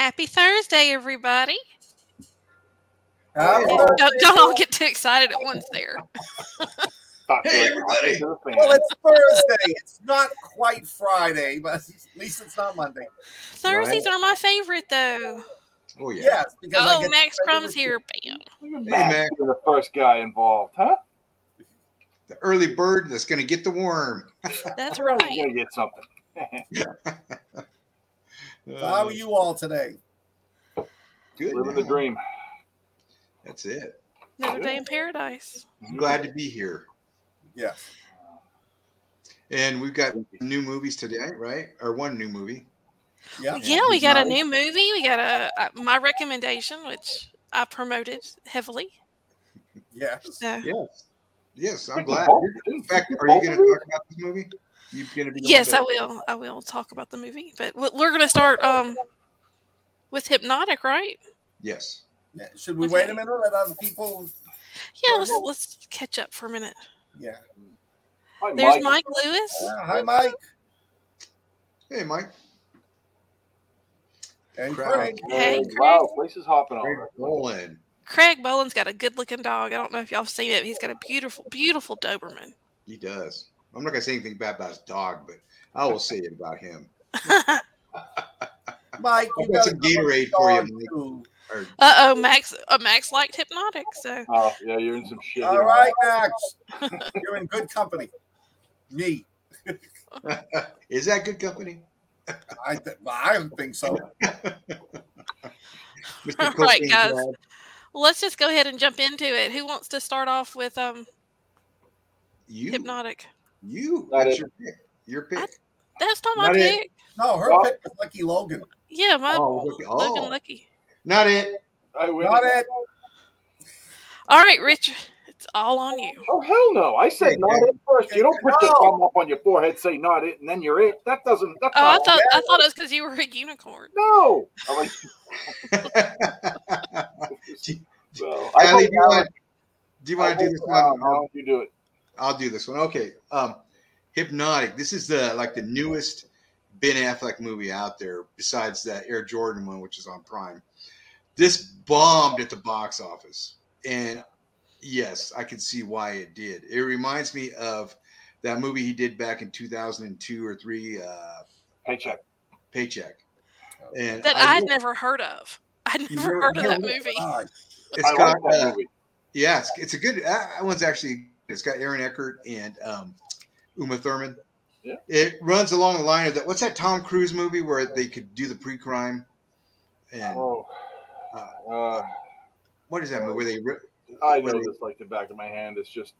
Happy Thursday, everybody. Happy Don't, don't all get too excited at once there. Hey, everybody. Well, it's Thursday. It's not quite Friday, but at least it's not Monday. Thursdays are my favorite, though. Oh yeah. Yes, because Oh, Max to Crumb's here. Bam. Hey, Max man. is the first guy involved, huh? The early bird that's going to get the worm. That's right. gotta get something. with- So how are uh, you all today? Good. Living the dream. That's it. Another day in paradise. I'm glad to be here. Yes. And we've got new movies today, right? Or one new movie. Yeah. Yeah, we got a new movie. We got a, a my recommendation, which I promoted heavily. Yes. So, Yes. Yes, I'm glad. In fact, are you going to talk about this movie? You going to be? the yes, I will. I will talk about the movie, but we- we're going to start um with Hypnotic, right? Yes. Yeah. Should we wait a minute? Let other people. Yeah, let's let's catch up for a minute. Yeah. Hi, There's Mike. Mike Lewis. Yeah, Hi, Mike. Hey, Mike. And Crowd. Craig. Hey, Hey, Craig. wow, place is hopping Greg on. Boland. Craig Boland's got a good looking dog. I don't know if y'all have seen it. He's got a beautiful, beautiful Doberman. He does. I'm not going to say anything bad about his dog, but I will say it about him. Mike, I've you got got some Gatorade for you, Mike. Too. Uh oh, Max. Uh, Max liked Hypnotic, so Oh, yeah, you're in some shit. All here. right, Max. You're in good company. Me. is that good company? I th- I don't think so. All right, guys. Dad? let's just go ahead and jump into it. Who wants to start off with um You. Hypnotic? You. Not That's it. your pick. Your pick. That's not my it. pick. No, her Well- pick was Lucky Logan. Yeah, my Oh, okay. Logan Oh. Lucky. Not it. I win. Not it. All right, Richard, it's all on you. Oh hell no! I said Hey, not man. it first. You don't put your No. thumb up on your forehead, say not it, and then you're it. That doesn't. That's Oh, I not. thought I thought it was because you were a unicorn. no. I'm like, so, I Allie, do you want? Do you want to do hope this one? Alan, you do it. I'll do this one. Okay. Um, Hypnotic. This is the like the newest Ben Affleck movie out there, besides that Air Jordan one, which is on Prime. This bombed at the box office, and yes, I can see why it did. It reminds me of that movie he did back in 2002 or three, uh, Paycheck. Paycheck. And That I I'd never heard of. I'd never never- heard of that movie. God. it's I got like that uh, movie. Yeah, it's, it's a good. That one's actually. It's got Aaron Eckhart and um, Uma Thurman. Yeah. It runs along the line of that. What's that Tom Cruise movie where they could do the pre-crime? And Oh, uh, uh, what is that movie? Where they I know they- this like the back of my hand. It's just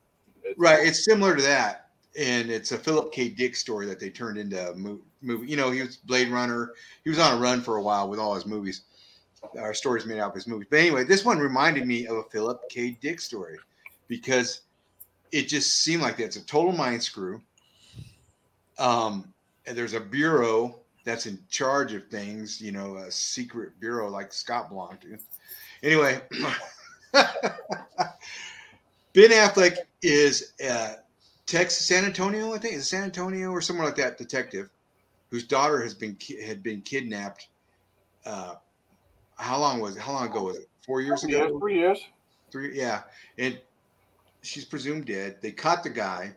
it's, right. It's similar to that, and it's a Philip K. Dick story that they turned into a mo- movie. You know, he was Blade Runner. He was on a run for a while with all his movies. Our stories made out of his movies. But anyway, this one reminded me of a Philip K. Dick story because it just seemed like it's a total mind screw. Um, and there's a bureau that's in charge of things, you know, a secret bureau like Scott to. Anyway, Ben Affleck is uh, Texas, San Antonio, I think, is San Antonio or somewhere like that detective whose daughter has been had been kidnapped. Uh, how long was it? How long ago was it? Four years yeah, ago. three years. Three, yeah, and she's presumed dead. They caught the guy,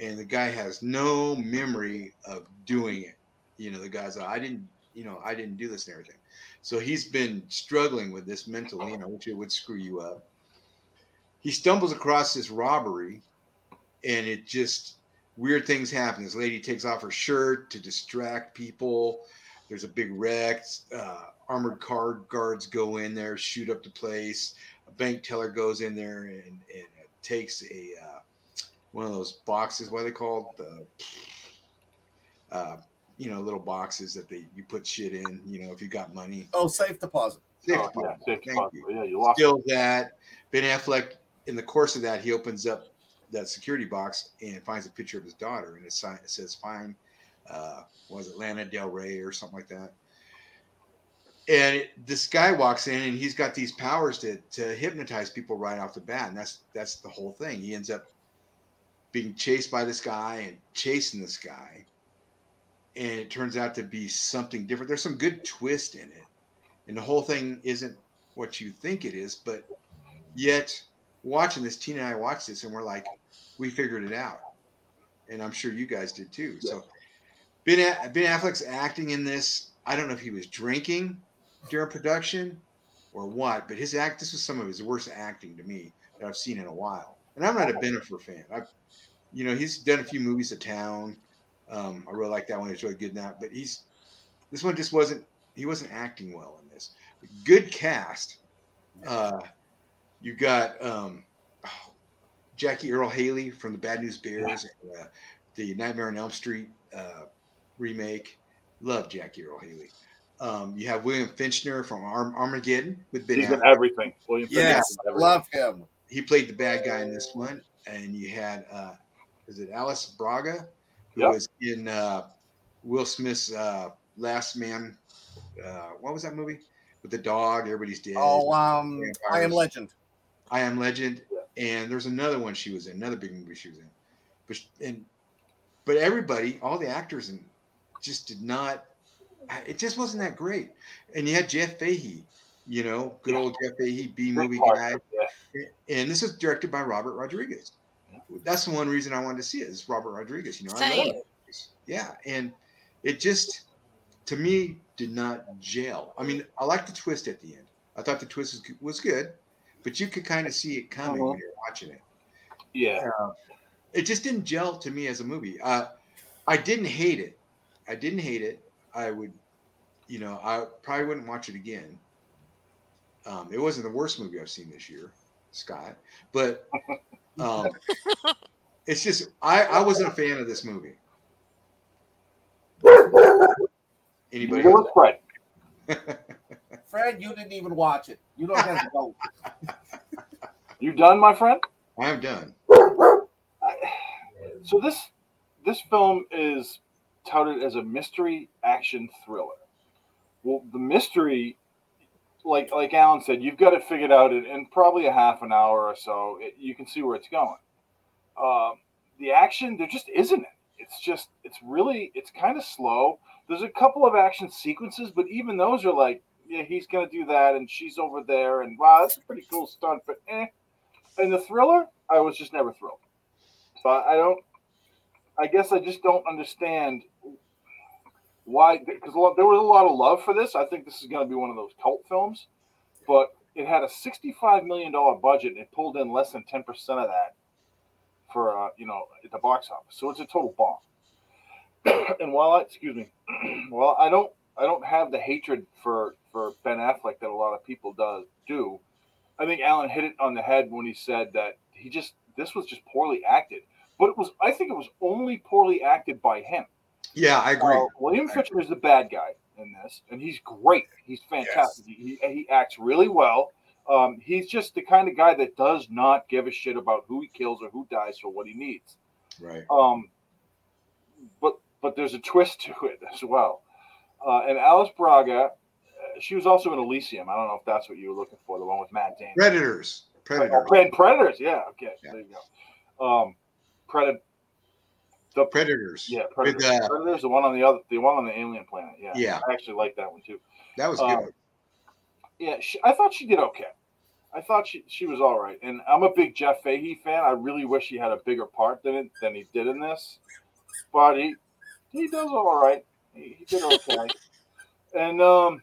and the guy has no memory of doing it. You know, the guy's like, I didn't, you know, I didn't do this and everything. So he's been struggling with this mentally, you know, which it would screw you up. He stumbles across this robbery, and it just weird things happen. This lady takes off her shirt to distract people. There's a big wreck. Uh, armored car guards go in there, shoot up the place. A bank teller goes in there and, and takes a uh, one of those boxes. What are they called? The uh, you know, little boxes that they you put shit in. You know, if you got money. Oh, safe deposit. Safe Oh, yeah, deposit. safe Thank deposit. you. Yeah, you lost. Steals that. Ben Affleck, in the course of that, he opens up that security box and finds a picture of his daughter, and it, it says "Fine." Uh, was it Lana Del Rey or something like that? And this guy walks in, and he's got these powers to to hypnotize people right off the bat, and that's that's the whole thing. He ends up being chased by this guy and chasing this guy, and it turns out to be something different. There's some good twist in it, and the whole thing isn't what you think it is. But yet, watching this, Tina and I watched this, and we're like, we figured it out, and I'm sure you guys did too. So, Ben Ben Affleck's acting in this. I don't know if he was drinking during production or what, but his act. This was some of his worst acting to me that I've seen in a while. And I'm not a Bennifer fan. I've, you know, he's done a few movies. of Town. Um, I really like that one. It's really good that. But he's this one just wasn't. He wasn't acting well in this. Good cast. Uh, you got um, Jackie Earle Haley from the Bad News Bears, and, uh, the Nightmare on Elm Street uh, remake. Love Jackie Earle Haley. Um, you have William Fichtner from Arm- Armageddon with Ben. He's in everything. William Yes, is in everything. love him. He played the bad guy in this one, and you had uh, is it Alice Braga, who Yep. was in uh, Will Smith's uh, Last Man. Uh, what was that movie with the dog? Everybody's dead. Oh, um, I am Legend. I Am Legend, and there's another one she was in, another big movie she was in. But and but everybody, all the actors, and just did not. It just wasn't that great. And you had Jeff Fahey, you know, good old Jeff Fahey, B movie guy, Yeah. and this is directed by Robert Rodriguez. That's the one reason I wanted to see it. Is Robert Rodriguez? You know, I love Same. Yeah, and it just to me did not gel. I mean, I like the twist at the end. I thought the twist was, was good, but you could kind of see it coming when Mhm. you're watching it. Yeah. It just didn't gel to me as a movie. Uh, I didn't hate it. I didn't hate it. I would, you know, I probably wouldn't watch it again. Um, it wasn't the worst movie I've seen this year, Scott, but um, it's just I, I wasn't a fan of this movie. Anybody? Neither was Fred. Fred, you didn't even watch it. You don't have to go. You done, my friend? I'm done. So this this film is touted as a mystery action thriller. Well, the mystery, like like Alan said, you've got it figured out in, in probably a half an hour or so. It, you can see where it's going. Um, the action, there just isn't it. It's just it's really it's kind of slow. There's a couple of action sequences, but even those are like, yeah, he's gonna do that, and she's over there, and wow, that's a pretty cool stunt, but eh. And the thriller, I was just never thrilled. So I don't. I guess I just don't understand why. Because there was a lot of love for this. I think this is going to be one of those cult films, but it had a sixty-five million dollar budget and it pulled in less than ten percent of that for uh, you know at the box office. So it's a total bomb. and while I excuse me, well I don't I don't have the hatred for for Ben Affleck that a lot of people does do. I think Alan hit it on the head when he said that he just this was just poorly acted. But it was I think it was only poorly acted by him. Yeah, I agree. Uh, William Fichtner is the bad guy in this, and he's great. He's fantastic. He, he acts really well. Um, he's just the kind of guy that does not give a shit about who he kills or who dies for what he needs. right. Um, but but there's a twist to it as well. Uh, and Alice Braga, uh, she was also in Elysium. I don't know if that's what you were looking for, the one with Matt Damon. Predators. Oh, Predators. Pred- Predators, yeah. Okay, Yeah. there you go. Um, Predator. The Predators. yeah, With, Predators. uh, Predators, the one on the other, the one on the alien planet. Yeah, Yeah. I actually like that one too. that was a good. um. Yeah, she, I thought she did okay. I thought she, she was all right, and I'm a big Jeff Fahey fan. I really wish he had a bigger part than it, than he did in this, but he he does all right. He, he did okay, and um,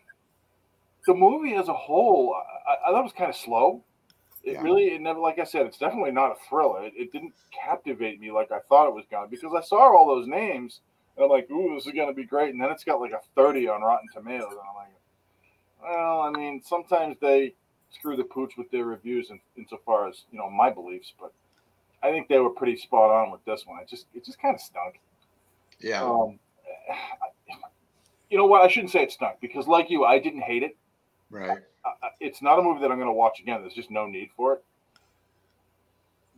the movie as a whole, I, I thought it was kind of slow. It Yeah. really, it never, like I said, it's definitely not a thriller. It, it didn't captivate me like I thought it was gonna because I saw all those names and I'm like, ooh, this is gonna be great, and then it's got like a 30 on Rotten Tomatoes, and I'm like, well, I mean, sometimes they screw the pooch with their reviews, in, insofar as you know my beliefs, but I think they were pretty spot on with this one. It just, it just kind of stunk. Yeah. Um, you know what? I shouldn't say it stunk because, like you, I didn't hate it. right. It's not a movie that I'm going to watch again. There's just no need for it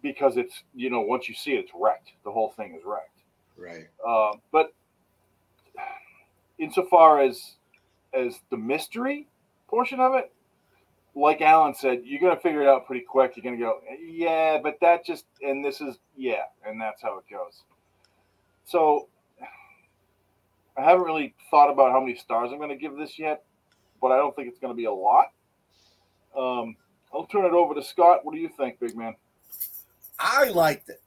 because it's, you know, once you see it, it's wrecked. The whole thing is wrecked. Right. Uh, but insofar as as the mystery portion of it, like Alan said, you're gonna figure it out pretty quick. You're gonna go, yeah, but that just and this is yeah, and that's how it goes. So I haven't really thought about how many stars I'm gonna give this yet, but I don't think it's going to be a lot. Um, I'll turn it over to Scott. What do you think, big man? I liked it.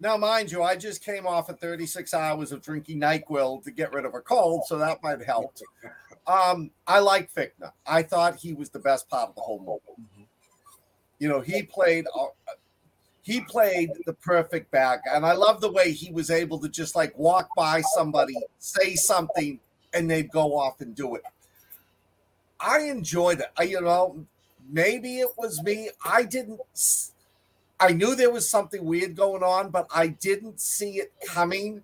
Now, mind you, I just came off of 36 hours of drinking NyQuil to get rid of a cold, so that might help. Um, I like Fichtner. I thought he was the best part of the whole movie. You know, he played uh, he played the perfect back, and I love the way he was able to just like walk by somebody, say something, and they'd go off and do it. I enjoyed it. I, you know, maybe it was me. I didn't. I knew there was something weird going on, but I didn't see it coming.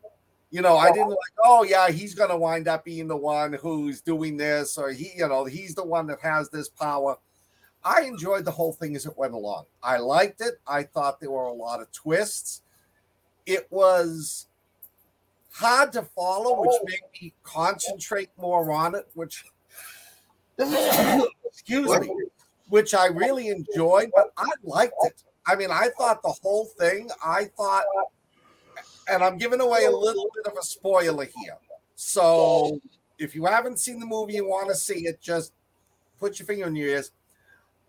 You know, I didn't like, oh yeah, he's gonna wind up being the one who's doing this, or he, you know, he's the one that has this power. I enjoyed the whole thing as it went along. I liked it. I thought there were a lot of twists. It was hard to follow, which oh. made me concentrate more on it, which excuse me, which I really enjoyed, but I liked it. I mean, I thought the whole thing, I thought, and I'm giving away a little bit of a spoiler here. So if you haven't seen the movie you want to see it, just put your finger in your ears.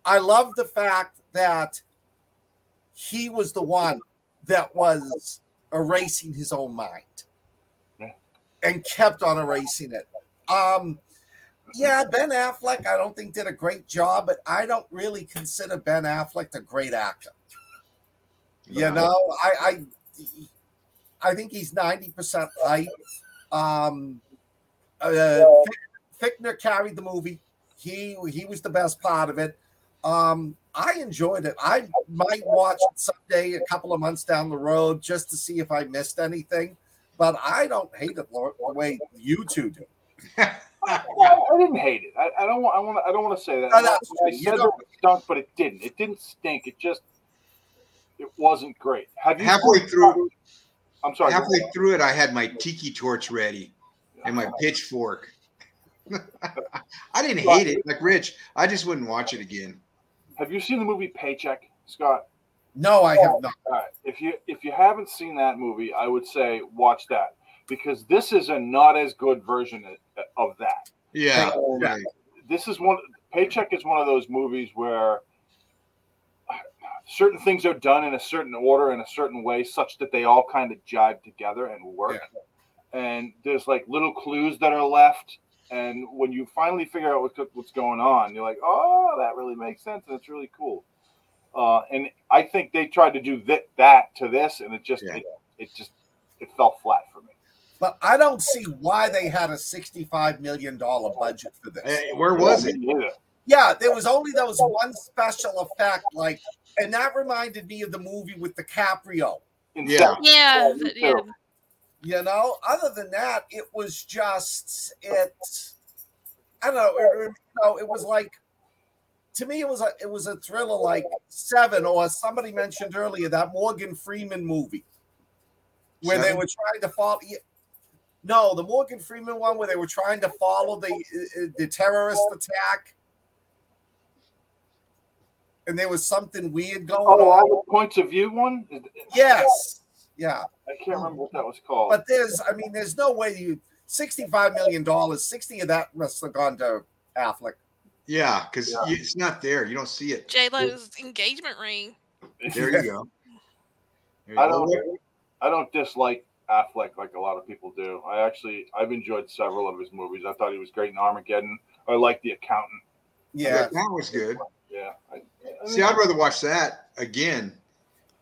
I love the fact that he was the one that was erasing his own mind and kept on erasing it. Um, yeah, Ben Affleck, I don't think did a great job, but I don't really consider Ben Affleck a great actor. You know, I I, I think he's ninety percent hype. Um, uh, Fichtner carried the movie. He he was the best part of it. Um, I enjoyed it. I might watch it someday, a couple of months down the road, just to see if I missed anything. But I don't hate it the way you two do. Well, I didn't hate it. I, I don't want. I want. I don't want to say that. No, that's I true. You said don't- it stunk, but it didn't. It didn't stink. It just. It wasn't great. Have you Halfway through, I'm sorry. halfway through it, I had my tiki torch ready and my pitchfork. I didn't hate it, like Rich. I just wouldn't watch it again. Have you seen the movie Paycheck, Scott? No, I have not. All right. If you if you haven't seen that movie, I would say watch that because this is a not as good version of, that. Yeah, Yeah. right. This is one. Paycheck is one of those movies where certain things are done in a certain order in a certain way, such that they all kind of jive together and work. And there's like little clues that are left. And when you finally figure out what's, what's going on, you're like, oh, that really makes sense. And it's really cool. Uh, and I think they tried to do that, that to this, and it just, Yeah. it, it just, it fell flat for me. But I don't see why they had a $65 million budget for this. Hey, where was it? Yeah, there was only there was one special effect, like, and that reminded me of the movie with DiCaprio. Yeah. Yeah, me that- too. yeah. You know, other than that, it was just it. I don't know. It, it- you know, it was like to me, it was a it was a thriller like Seven, or as somebody mentioned earlier that Morgan Freeman movie where they were trying to follow. No, the Morgan Freeman one where they were trying to follow the uh, the terrorist attack, and there was something weird going Oh, on. all the points of view one? Yes, yeah. I can't remember what that was called. But there's, I mean, there's no way you sixty-five million dollars. Sixty of that must have gone to Affleck. Yeah, because Yeah. it's not there. You don't see it. J Lo's engagement ring. There you go. There you I go. don't. I don't dislike Affleck like a lot of people do. I actually, I've enjoyed several of his movies. I thought he was great in Armageddon. I like The Accountant. Yeah, that was good. Yeah. I, I See, I'd rather watch that again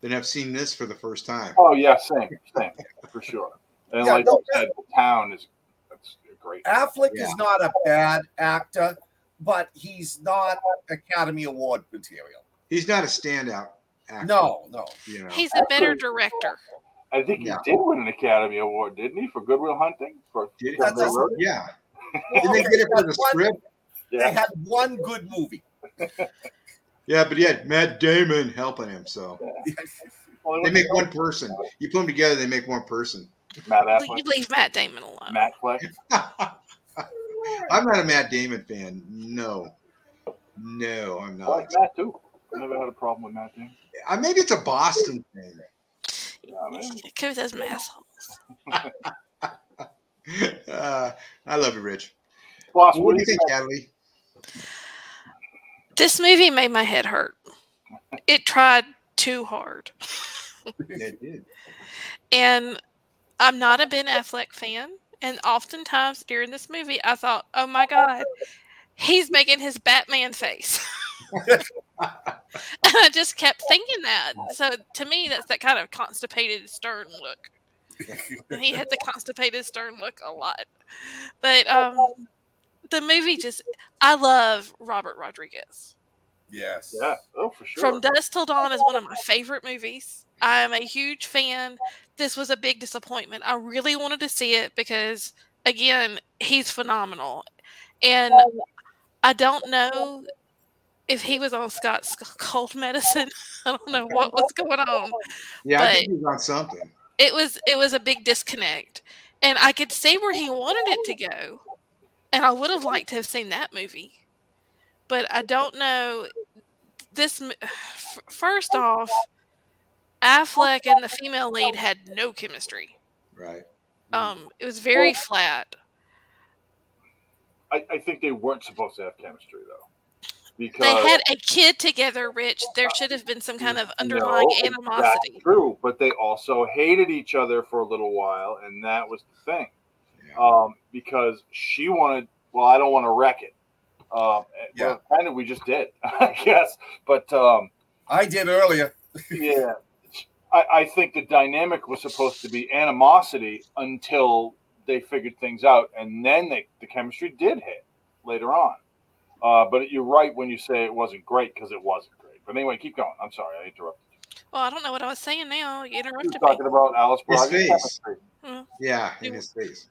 than have seen this for the first time. oh yeah, same, same for sure. And Yeah, like no, you said, The Town is that's great. Affleck Yeah. is not a bad actor, but he's not Academy Award material. He's not a standout actor. No, no. You know. He's a better director. I think he Yeah. did win an Academy Award, didn't he, for Good Will Hunting? For, Did- for That's- Ray yeah. Didn't they get it for the script? They had one good movie. Yeah, but he had Matt Damon helping him. So Well, they make one person. You put them together, they make one person. Matt You leave Matt Damon alone. Matt Fleck. I'm not a Matt Damon fan. No. No, I'm I like not. Matt too. I never had a problem with Matt Damon. Uh, maybe it's a Boston thing. Yeah, man. Could has assholes. Uh, I love you, Rich. Boss, What do you think, Natalie? This movie made my head hurt. It tried too hard. It did. And I'm not a Ben Affleck fan. And oftentimes during this movie, I thought, oh my God, he's making his Batman face. and I just kept thinking that. So to me, that's that kind of constipated, stern look. And he had the constipated, stern look a lot. But um, the movie just, I love Robert Rodriguez. Yes. Yeah. Oh, for sure. From Dusk Till Dawn is one of my favorite movies. I am a huge fan. This was a big disappointment. I really wanted to see it because, again, he's phenomenal. And I don't know if he was on Scott's cold medicine. I don't know what was going on. Yeah, I But- think he's on something. It was it was a big disconnect, and I could see where he wanted it to go, and I would have liked to have seen that movie, but I don't know. This first off, Affleck and the female lead had no chemistry. Right. Um, it was very flat. I, I think they weren't supposed to have chemistry though, because They had a kid together, Rich. There should have been some kind of underlying No, animosity. That's true, but they also hated each other for a little while, and that was the thing. Yeah. Um, because she wanted, well, I don't want to wreck it. Um, Yeah. well, kind of, we just did, I guess. But um, I did earlier. yeah, I, I think the dynamic was supposed to be animosity until they figured things out, and then they, the chemistry did hit later on. Uh, but you're right when you say it wasn't great because it wasn't great. But anyway, keep going. I'm sorry, I interrupted. Well, I don't know what I was saying now. You You interrupted were me. talking about Alice His Braga face. chemistry. Yeah, in his face.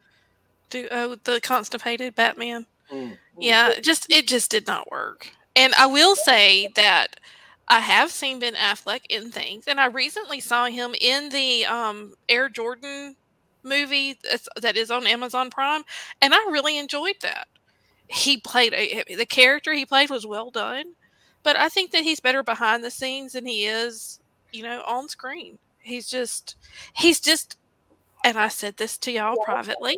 Do oh the constipated Batman? Mm. Yeah, it just it just did not work. And I will say that I have seen Ben Affleck in things, and I recently saw him in the um, Air Jordan movie that is on Amazon Prime, and I really enjoyed that. He played a, the character he played was well done, but I think that he's better behind the scenes than he is, you know, on screen. He's just he's just and I said this to y'all privately,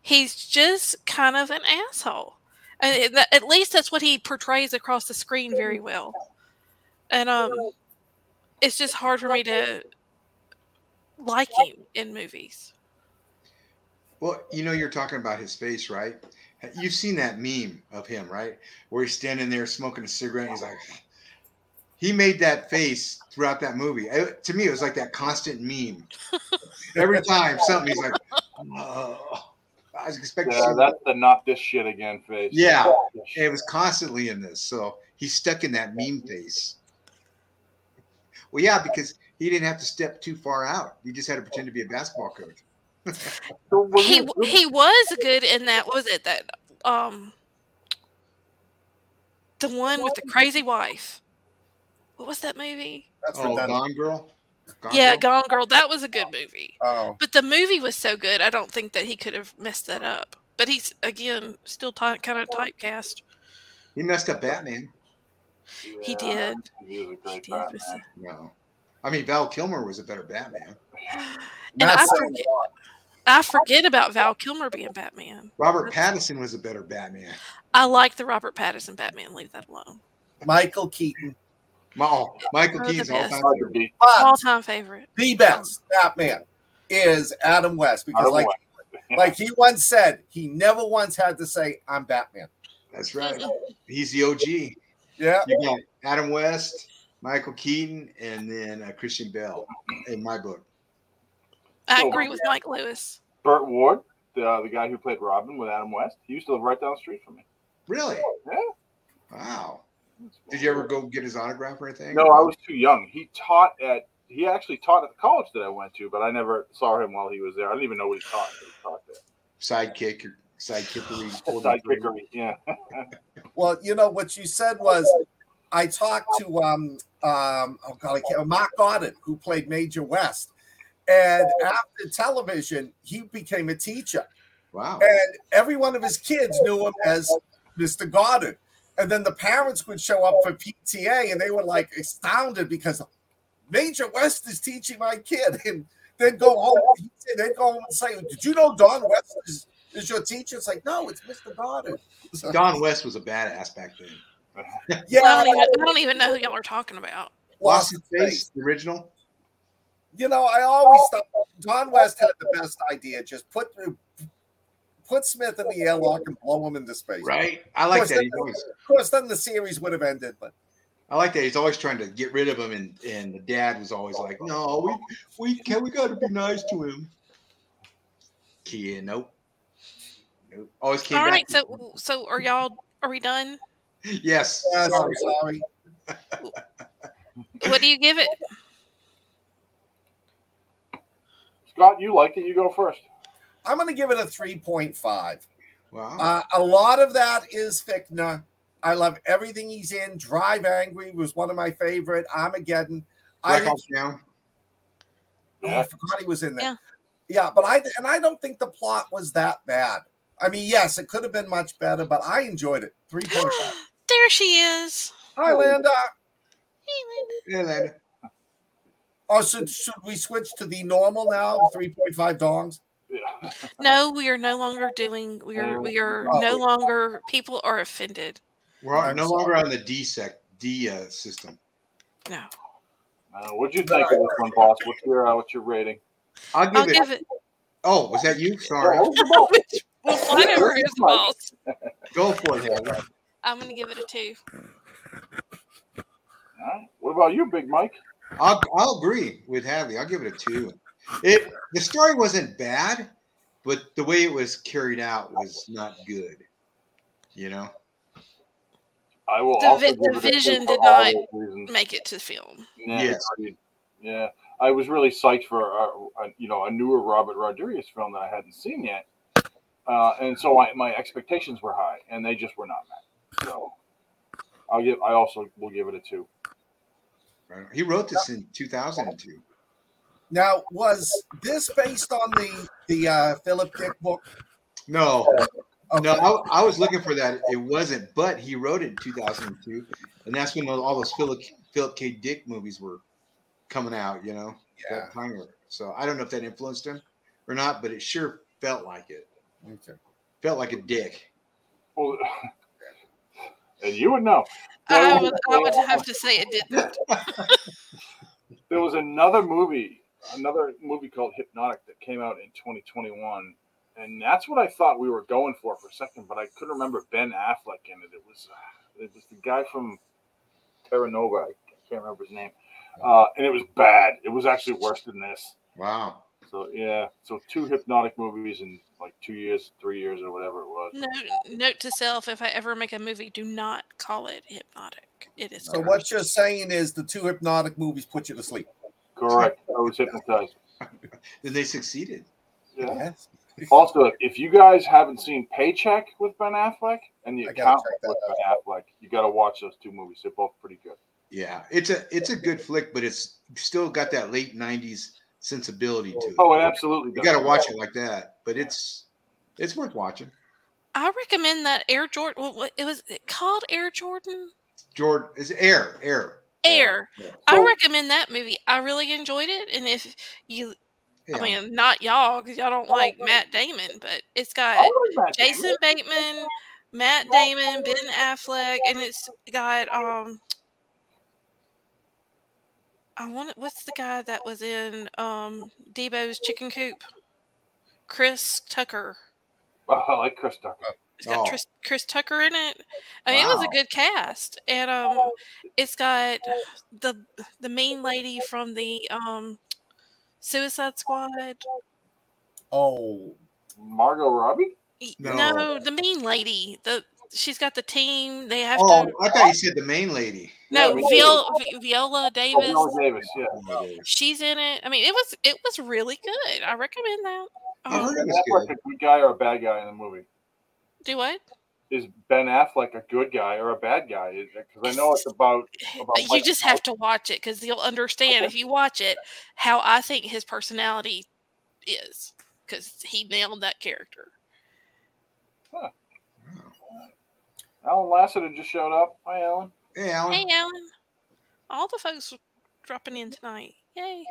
he's just kind of an asshole. And at least that's what he portrays across the screen very well. And um, it's just hard for me to like him in movies. Well, you know, you're talking about his face, right? You've seen that meme of him, right? Where he's standing there smoking a cigarette. And he's like, he made that face throughout that movie. I- to me, it was like that constant meme. Every time something, he's like, oh. I was expecting. Yeah, that's the not this shit again face. Yeah. Not this And shit. it was constantly in this. So he's stuck in that meme face. Well, yeah, because he didn't have to step too far out. He just had to pretend to be a basketball coach. So He it- he was good in that. what Was it that um the one with the crazy wife? What was that movie? That's Oh, redundant. Gone Girl? Gone yeah, Girl? Gone Girl. That was a good movie. Oh, But the movie was so good, I don't think that he could have messed that up. But he's again still ty- kind of typecast. He messed up Batman. He did. He He did. Batman. No. I mean, Val Kilmer was a better Batman. And not I forget, I forget about Val Kilmer being Batman. Robert Pattinson was a better Batman. I like the Robert Pattinson Batman. Leave that alone. Michael Keaton. Ma- oh, Michael Oh, the Keaton's all time Hard to beat. But All time favorite. the best Batman is Adam West because, Adam like, West. like he once said, he never once had to say, "I'm Batman." That's right. He's the OG. Yeah, You got Adam West, Michael Keaton, and then uh, Christian Bale in my book. I So- agree with Mike Lewis. Burt Ward, the uh, the guy who played Robin with Adam West, he used to live right down the street from me. Really? Yeah. Wow. Did you ever go get his autograph or anything? No, I was too young. He taught at he actually taught at the college that I went to, but I never saw him while he was there. I didn't even know what he taught. He taught there. sidekick or sidekickery. Sidekickery, yeah. Well, you know what you said was, I talked to um um oh god, I can't, Mark Goddard who played Major West, and after television, he became a teacher, Wow. and every one of his kids knew him as Mr. Goddard. And then the parents would show up for PTA, and they were like astounded because Major West is teaching my kid, and then go home. They'd go home and say, "Did you know Don West is Is your teacher? It's like, no, it's Mr. Goddard. So- Don West was a badass back then. yeah, I, don't even, I don't even know who y'all are talking about. Lost in Space, the original. You know, I always oh. thought Don West had the best idea. Just put put Smith in the airlock and blow him into space. Right. I like course, that. then- always, Of course, then the series would have ended, but I like that. He's always trying to get rid of him, and and the dad was always like, "No, we we can we got to be nice to him." Kia, nope, nope. Always came All back. right, so so are y'all are we done? yes. yes, sorry. Sorry. What do you give it? Scott, you like it. You go first. I'm going to give it a 3.5. Wow. Uh, a lot of that is Fichtner. I love everything he's in. Drive Angry was one of my favorite. Armageddon. I, Black Hawk Down. oh, I forgot he was in there. Yeah. Yeah, but I and I don't think the plot was that bad. I mean, yes, it could have been much better, but I enjoyed it. 3.5. there she is. Hi, Linda. Hey, Yeah, Linda. Lana. Oh, so should we switch to the normal now? 3.5 dongs? Yeah. No, we are no longer doing. We are. We are no longer. People are offended. We're I'm no sorry. longer on the D sec D uh, system. No, Uh, what'd you think of this one, boss? What's your uh, what's your rating? I'll give I'll it. give it. Oh, was that you? Sorry. We'll find over his. Go for it, Heather. I'm gonna give it a two. All right. What about you, Big Mike? I'll I'll agree with Hadley. I'll give it a two. It the story wasn't bad, but the way it was carried out was not good. You know. I will The also vi- the it a two vision did not. Make it to film. Yeah, Yes. agreed. Yeah, I was really psyched for uh, a, you know a newer Robert Rodriguez film that I hadn't seen yet, uh, and so I, my expectations were high, and they just were not met. So I'll give. I also will give it a two. Right. He wrote this in 2002. Now, was this based on the the uh, Philip Dick book? No, Okay. no, I, I was looking for that. It wasn't, but he wrote it in 2002, and that's when all those Philip Philip K. Dick movies were coming out. You know, yeah. that time. So I don't know if that influenced him or not, but it sure felt like it. Okay. Felt like a dick. Well, and you would know. I would. I would have to say it didn't. There was another movie, another movie called Hypnotic that came out in 2021, and that's what I thought we were going for for a second, but I couldn't remember Ben Affleck in it. It was uh, it was the guy from Terra Nova. I can't remember his name, uh, and it was bad. It was actually worse than this. Wow. So yeah, so two Hypnotic movies in like two years, three years, or whatever it was. Note, note to self: If I ever make a movie, do not call it hypnotic. It is. So cursed. what you're saying is the two hypnotic movies put you to sleep. Correct. I was hypnotized. Then they succeeded. Yeah. Yes. Also, if you guys haven't seen Paycheck with Ben Affleck and The I gotta Accountant check that with Ben Affleck, you got to watch those two movies. They're both pretty good. Yeah, it's a it's a good flick, but it's still got that late '90s sensibility to it. Oh, it absolutely you got to watch it like that, but it's it's worth watching. I recommend that Air Jordan. What, what- it was it called Air Jordan. Jordan is Air Air. Air. Yeah. I recommend that movie. I really enjoyed it, and if you, Yeah. I mean, not y'all because y'all don't like Matt Damon, but it's got like Matt Damon. Jason Bateman, Matt Damon, Ben Affleck, and it's got um. I want what's the guy that was in um Debo's Chicken Coop? Chris Tucker. Oh, I like Chris Tucker. It's got Oh. Chris, Chris Tucker in it. I mean, it was a good cast, and um, it's got the the main lady from the um Suicide Squad. Oh, Margot Robbie? No. No, the main lady. The she's got the team. They have Oh, to. I thought you said the main lady. No, Yeah, me Viola, Viola Oh, Davis. Viola Davis, yeah. She's in it. I mean, it was it was really good. I recommend that. I've Um, heard Ben Affleck good. a good guy or a bad guy in the movie? do what? Is Ben Affleck a good guy or a bad guy? Because I know it's about about You just have to watch it because you'll understand if you watch it how I think his personality is because he nailed that character. Alan Lassiter just showed up. Hi, Alan. Hey, Alan. Hey, Alan. All the folks dropping in tonight. Yay.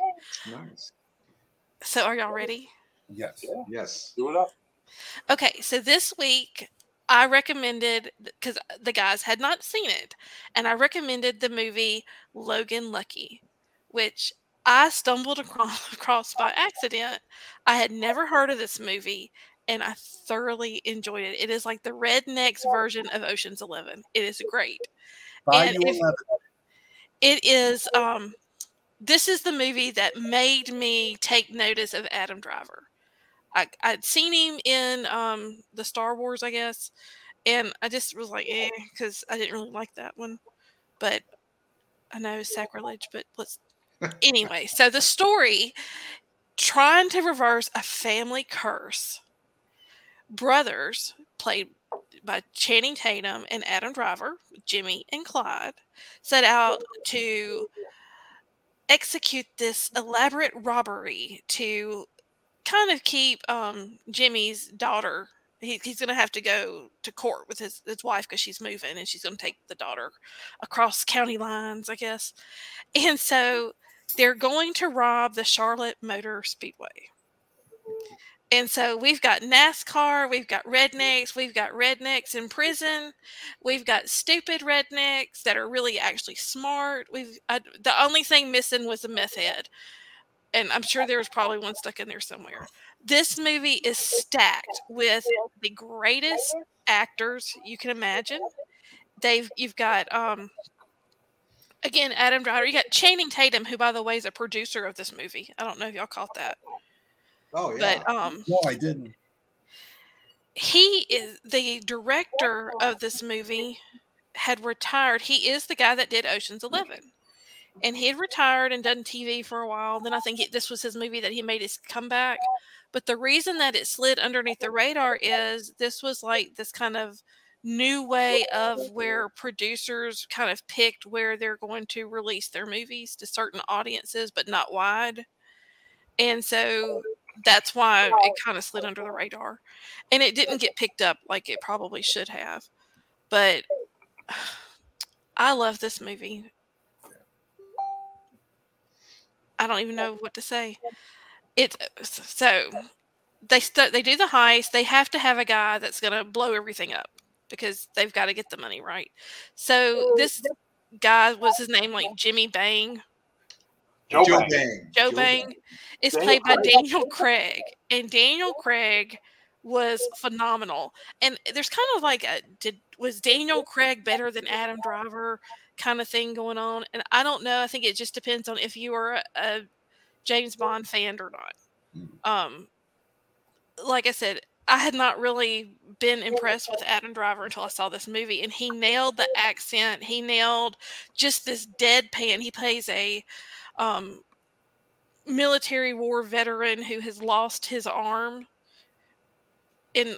Nice. So, are y'all ready? yes. Yeah. Yes. Do it up. Okay, so this week I recommended because the guys had not seen it, and I recommended the movie Logan Lucky, which I stumbled across, across by accident. I had never heard of this movie, and I thoroughly enjoyed it. It is like the rednecks version of Ocean's Eleven. It is great. Bayou And if- It is. Um, this is the movie that made me take notice of Adam Driver. I, I'd seen him in um, the Star Wars, I guess, and I just was like, eh, because I didn't really like that one. But I know it's sacrilege, but let's. Anyway, so the story trying to reverse a family curse. Brothers, played by Channing Tatum and Adam Driver, Jimmy and Clyde, set out to execute this elaborate robbery to kind of keep um, Jimmy's daughter. He, he's going to have to go to court with his, his wife because she's moving and she's going to take the daughter across county lines, I guess. And so they're going to rob the Charlotte Motor Speedway. And so we've got NASCAR, we've got rednecks, we've got rednecks in prison, we've got stupid rednecks that are really actually smart. We've I, the only thing missing was a meth head, and I'm sure there was probably one stuck in there somewhere. This movie is stacked with the greatest actors you can imagine. They've you've got um again Adam Driver. You got Channing Tatum, who by the way is a producer of this movie. I don't know if y'all caught that, Oh yeah. but um No, I didn't. he is the director of this movie had retired. He is the guy that did oceans 11 and he had retired and done tv for a while. Then i think it, this was his movie that he made his comeback. But the reason that it slid underneath the radar is this was like this kind of new way of where producers kind of picked where they're going to release their movies to certain audiences but not wide. And so that's why it kind of slid under the radar and it didn't get picked up like it probably should have but i love this movie. I don't even know what to say. It's uh, so they st- they do the heist they have to have a guy that's going to blow everything up because they've got to get the money right? So this guy was his name like jimmy bang Joe, Joe Bang. Bang. Joe Bang is Daniel played by Daniel Craig, and Daniel Craig was phenomenal. And there's kind of like a did was Daniel Craig better than Adam Driver kind of thing going on? And I don't know. I think it just depends on if you are a, a James Bond fan or not. Um, like I said, I had not really been impressed with Adam Driver until I saw this movie, and he nailed the accent. He nailed just this deadpan. He plays a um, military war veteran who has lost his arm in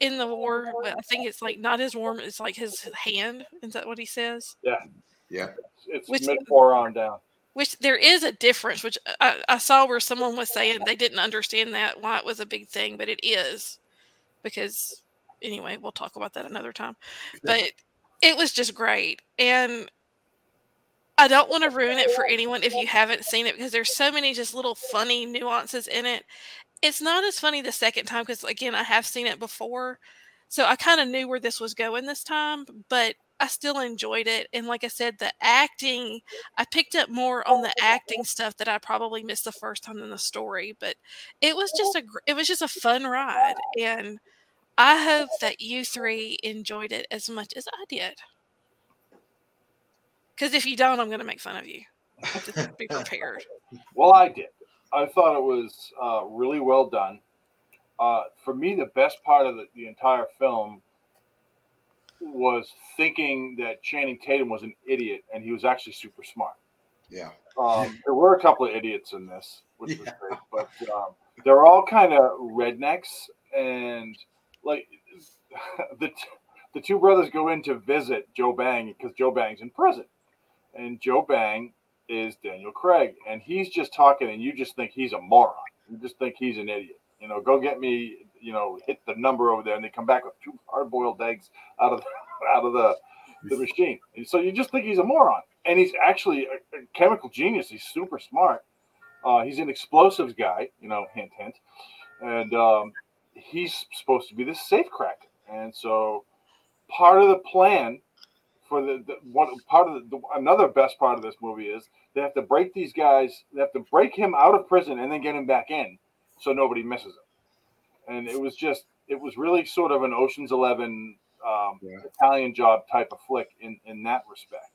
in the war. But I think it's like not his arm; it's like his hand. Is that what he says? Yeah. Yeah. It's Which- mid forearm down. Which there is a difference. Which I, I saw where someone was saying they didn't understand that why it was a big thing, but it is because anyway, we'll talk about that another time. But it was just great, and I don't want to ruin it for anyone if you haven't seen it because there's so many just little funny nuances in it. It's not as funny the second time because again, I have seen it before, so I kind of knew where this was going this time, but I still enjoyed it. And like I said, the acting, I picked up more on the acting stuff that I probably missed the first time than the story, but it was just a it was just a fun ride, and I hope that you three enjoyed it as much as I did. Because if you don't, I'm going to make fun of you. Just be prepared. Well, I did. I thought it was uh, really well done. Uh, for me, the best part of the, the entire film was thinking that Channing Tatum was an idiot and he was actually super smart. Yeah. Um, there were a couple of idiots in this, which was great, but um, they're all kind of rednecks and like the t- the two brothers go in to visit Joe Bang because Joe Bang's in prison, and Joe Bang is Daniel Craig, and he's just talking, and you just think he's a moron. You just think he's an idiot. You know, go get me. You know, hit the number over there, and they come back with two hard-boiled eggs out of the, out of the the machine. And so you just think he's a moron, and he's actually a, a chemical genius. He's super smart. Uh, he's an explosives guy. You know, hint hint. and um, he's supposed to be the safe cracker. And so, part of the plan for the, the one part of the, the another best part of this movie is they have to break these guys. They have to break him out of prison and then get him back in, so nobody misses him. And it was just, it was really sort of an Ocean's Eleven um, Yeah. Italian job type of flick in in that respect.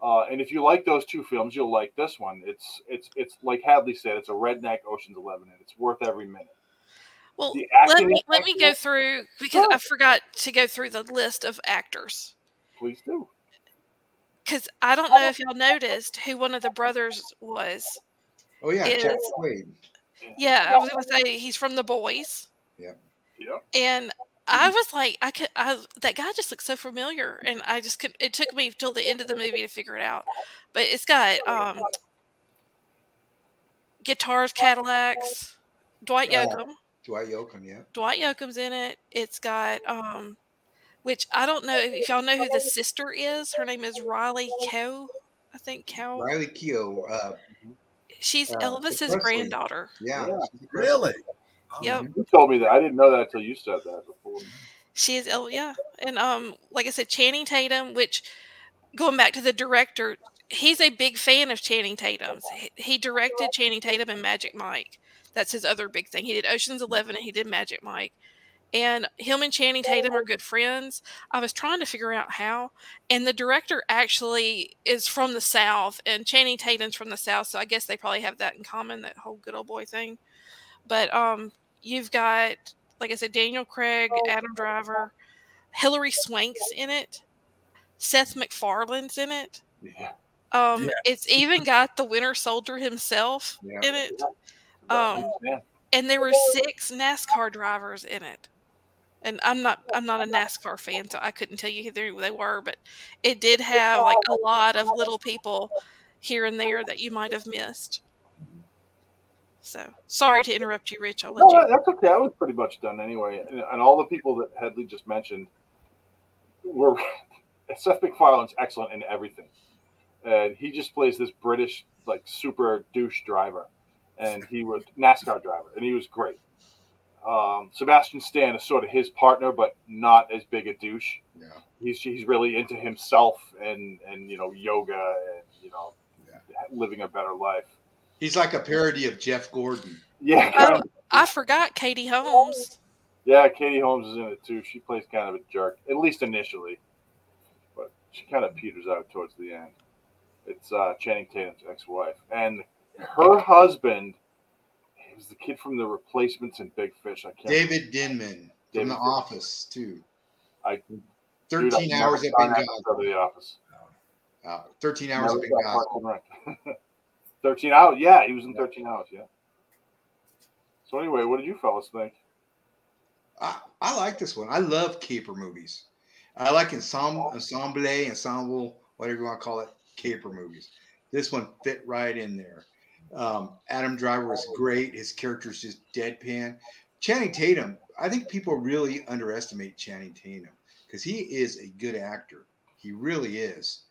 Uh, and if you like those two films, you'll like this one. It's it's it's like Hadley said, it's a redneck Ocean's Eleven, and it's worth every minute. Well, let me let me go through because Sure. I forgot to go through the list of actors. Please do. Because I don't know if y'all noticed who one of the brothers was. Oh yeah, Is- Jack Quaid. Yeah, I was going to say he's from The Boys, Yeah. Yeah. And I was like, I could, I that guy just looks so familiar, and I just could. It took me till the end of the movie to figure it out, but it's got um guitars, Cadillacs, Dwight. Yoakam. Dwight Yoakam, yeah. Dwight Yoakam's in it. It's got um, which I don't know if y'all know who the sister is. Her name is Riley Coe. I think Coe. Riley Keough. Uh, She's uh, Elvis's Presley. granddaughter. yeah. Yeah. Really? Yep. You told me that. I didn't know that until you said that before. She is El yeah. And um like I said, Channing Tatum, which going back to the director, he's a big fan of Channing Tatum's. He, he directed Channing Tatum and Magic Mike. That's his other big thing. He did Ocean's Eleven and he did Magic Mike. And him and Channing Tatum are good friends. I was trying to figure out how. And the director actually is from the South, and Channing Tatum's from the South, so I guess they probably have that in common, that whole good old boy thing. But um, you've got, like I said, Daniel Craig, Adam Driver, Hilary Swank's in it, Seth MacFarlane's in it. Yeah. Um, Yeah. It's even got the Winter Soldier himself Yeah. in it, Um, yeah. and there were six NASCAR drivers in it. And I'm not I'm not a NASCAR fan, so I couldn't tell you who they were, but it did have like a lot of little people here and there that you might have mm-hmm. missed. So sorry to interrupt you, Rich. I'll let No, you. that's okay. I was pretty much done anyway. And, and all the people that Hadley just mentioned were Seth MacFarlane's excellent in everything. And he just plays this British, like, super douche driver. And he was NASCAR driver, and he was great. Um, Sebastian Stan is sort of his partner, but not as big a douche. Yeah. He's he's really into himself and and you know yoga and you know Yeah. living a better life. He's like a parody of Jeff Gordon. Yeah, Oh, I forgot Katie Holmes. Yeah, Katie Holmes is in it too. She plays kind of a jerk, at least initially, but she kind of peters out towards the end. It's uh, Channing Tatum's ex-wife, and her husband. Was the kid from The Replacements and Big Fish. I can't. David Denman from David The Denman. Office too. I- Thirteen Dude, I've hours never at that Benghazi. episode of The Office. Uh, Thirteen hours Never at saw Benghazi. Parks and Rec. Thirteen hours. Yeah, he was in Thirteen Hours. Yeah. So anyway, what did you fellas think? I, I like this one. I love caper movies. I like ensemble, ensemble, ensemble, whatever you want to call it, caper movies. This one fit right in there. Um, Adam Driver was great. His character's just deadpan. Channing Tatum, I think people really underestimate Channing Tatum because he is a good actor. He really is.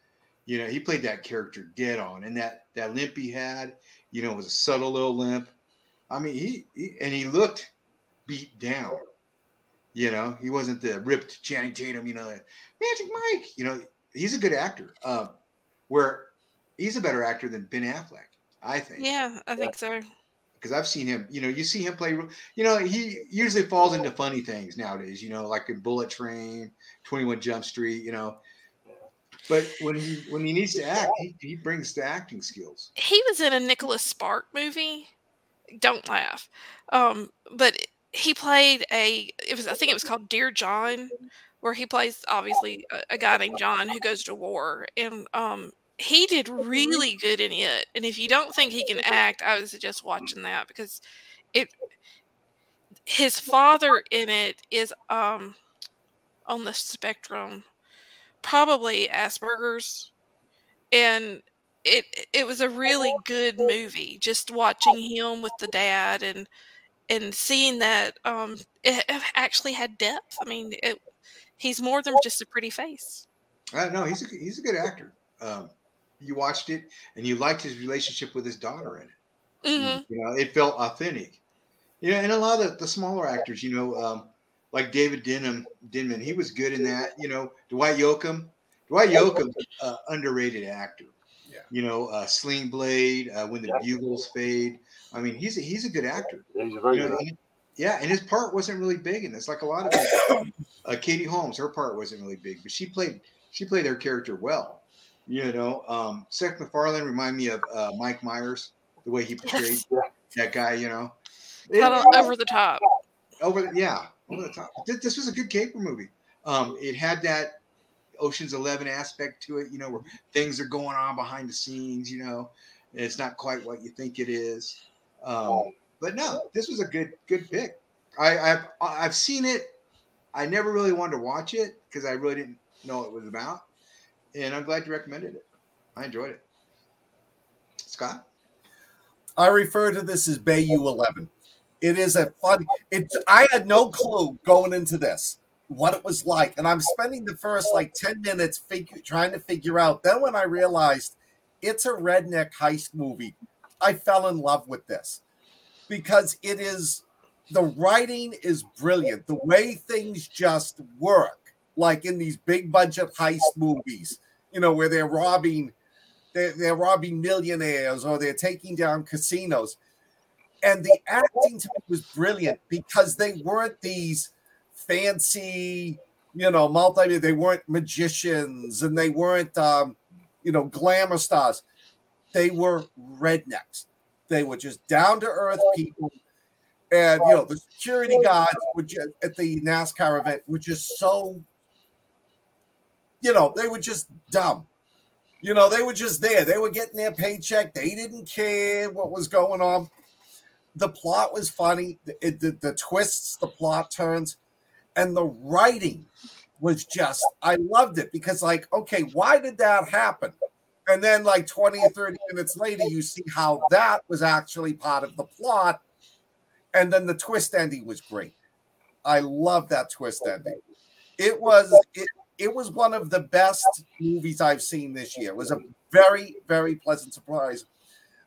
You know, he played that character dead on, and that that limp he had, you know, was a subtle little limp. I mean, he, he and he looked beat down. You know, he wasn't the ripped Channing Tatum. You know, Magic Mike. You know, he's a good actor. Uh, where he's a better actor than Ben Affleck, I think. Yeah, I think so. Because I've seen him. You know, you see him play. You know, he usually falls into funny things nowadays. You know, like in Bullet Train, Twenty One Jump Street. You know, but when he when he needs to act, he, he brings the acting skills. He was in a Nicholas Spark movie. Don't laugh. Um, but he played a. It was I think it was called Dear John, where he plays obviously a, a guy named John who goes to war, and um, he did really good in it. And if you don't think he can act, I would suggest watching that because it. His father in it is um, on the spectrum, probably Asperger's, and it it was a really good movie. Just watching him with the dad and and seeing that um, it it actually had depth. I mean, it, he's more than just a pretty face. I don't know. He's a he's a good actor. Um, you watched it and you liked his relationship with his daughter in it. hmm You know, it felt authentic. You know, and a lot of the, the smaller actors, you know, um, like David Denham, Denman, he was good in that. You know, Dwight Yoakam, Dwight Yoakam, uh, underrated actor. Yeah. You know, uh, Sling Blade, uh, When the Yeah. Bugles Fade. I mean, he's a, he's a good actor. Yeah, he's a very You know, good. and- yeah, and his part wasn't really big in this. Like a lot of people. uh, Katie Holmes, her part wasn't really big, but she played she played her character well. You know, um, Seth MacFarlane remind me of uh, Mike Myers, the way he portrayed Yes. that guy. You know, Kind of over the top. over the, yeah over the top. This, this was a good caper movie. Um, it had that Ocean's Eleven aspect to it. You know, where things are going on behind the scenes. You know, and it's not quite what you think it is. Um, but no, this was a good good pick. I, I've I've seen it. I never really wanted to watch it because I really didn't know what it was about, and I'm glad you recommended it. I enjoyed it. Scott, I refer to this as Bayou 11. It is a fun. It. I had no clue going into this what it was like, and I'm spending the first like 10 minutes figure, trying to figure out. Then when I realized it's a redneck heist movie, I fell in love with this because it is the writing is brilliant. The way things just work, like in these big budget heist movies, you know, where they're robbing they're, they're robbing millionaires or they're taking down casinos. And the acting to me was brilliant because they weren't these fancy, you know, multi, they weren't magicians and they weren't, um, you know, glamour stars. They were rednecks. They were just down to earth people. And, you know, the security guards were just, at the NASCAR event were just so, you know, they were just dumb. You know, they were just there. They were getting their paycheck. They didn't care what was going on. The plot was funny. The, the twists, the plot turns, and the writing was just, I loved it because, like, okay, why did that happen? And then, like 20 or 30 minutes later, you see how that was actually part of the plot. And then the twist ending was great. I love that twist ending. It was, it, it was one of the best movies I've seen this year. It was a very, very pleasant surprise.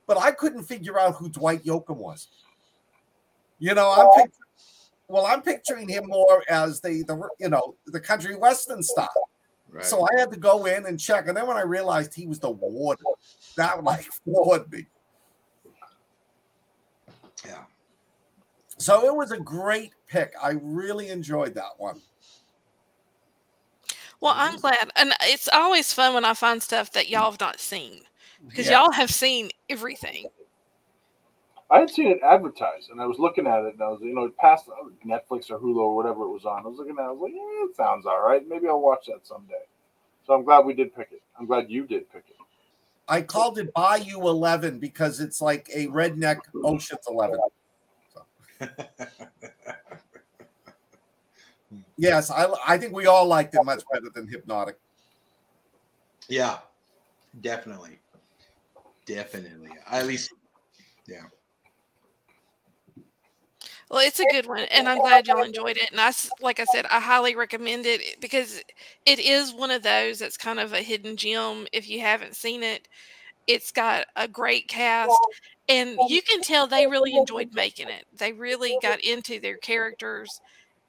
But I couldn't figure out who Dwight Yoakam was. You know, I'm pic- well, I'm picturing him more as the the you know the country western style. right? So I had to go in and check, and then when I realized he was the warden, that like floored me. yeah, So it was a great pick. I really enjoyed that one. Well, I'm mm-hmm. glad, and it's always fun when I find stuff that y'all have not seen because Yeah. y'all have seen everything. I had seen it advertised, and I was looking at it, and I was, you know, it passed Netflix or Hulu or whatever it was on. I was looking at, it, I was like, yeah, it sounds all right. Maybe I'll watch that someday. So I'm glad we did pick it. I'm glad you did pick it. I called it Bayou 11 because it's like a redneck Ocean's 11. So. yes, I, I think we all liked it much better than Hypnotic. yeah, definitely, definitely. At least, yeah. Well, it's a good one, and I'm glad y'all enjoyed it. And I, like I said, I highly recommend it because it is one of those that's kind of a hidden gem. If you haven't seen it, it's got a great cast, and you can tell they really enjoyed making it. They really got into their characters,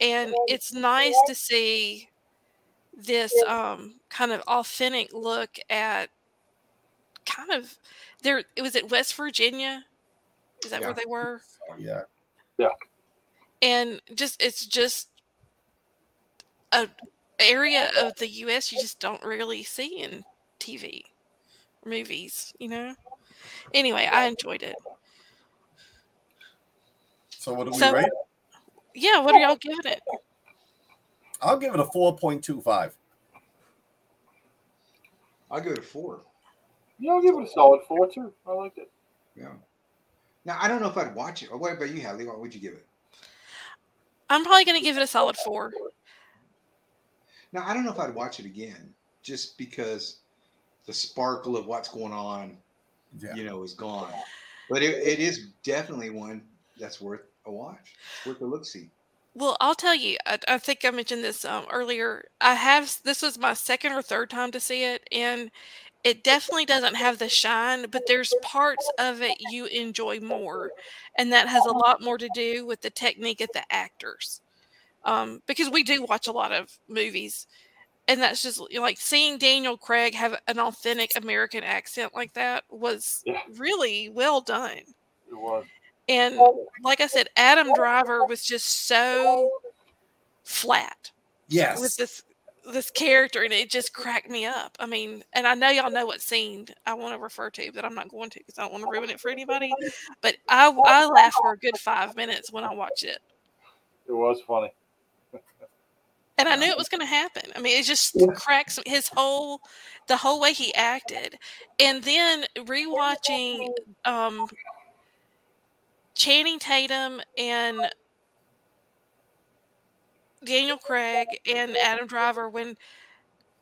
and it's nice to see this um, kind of authentic look at kind of there. It was at West Virginia. Is that Yeah. where they were? Yeah. Yeah. And just it's just a area of the US you just don't really see in TV movies, you know. Anyway, I enjoyed it. So what do we So- rate? Yeah, what are y'all giving it? I'll give it a 4.25. I'll give it a four. Yeah, I'll give it a solid four too. I liked it. Yeah. Now I don't know if I'd watch it. Or what about you, Hadley? What would you give it? I'm probably going to give it a solid four. Now I don't know if I'd watch it again, just because the sparkle of what's going on, Yeah. you know, is gone. But it, it is definitely one that's worth a watch. It's worth a look see. Well, I'll tell you. I, I think I mentioned this um, earlier. I have this was my second or third time to see it, and it definitely doesn't have the shine, but there's parts of it you enjoy more. And that has a lot more to do with the technique of the actors. Um, because we do watch a lot of movies. And that's just like seeing Daniel Craig have an authentic American accent like that was Yeah. really well done. It was. And like I said, Adam Driver was just so flat Yes. with this this character and it just cracked me up. I mean, and I know y'all know what scene I want to refer to, but I'm not going to because I don't want to ruin it for anybody. But I I laughed for a good five minutes when I watched it. It was funny. And I knew it was going to happen. I mean, it just cracks his whole, the whole way he acted, and then rewatching um, Channing Tatum and Daniel Craig and Adam Driver when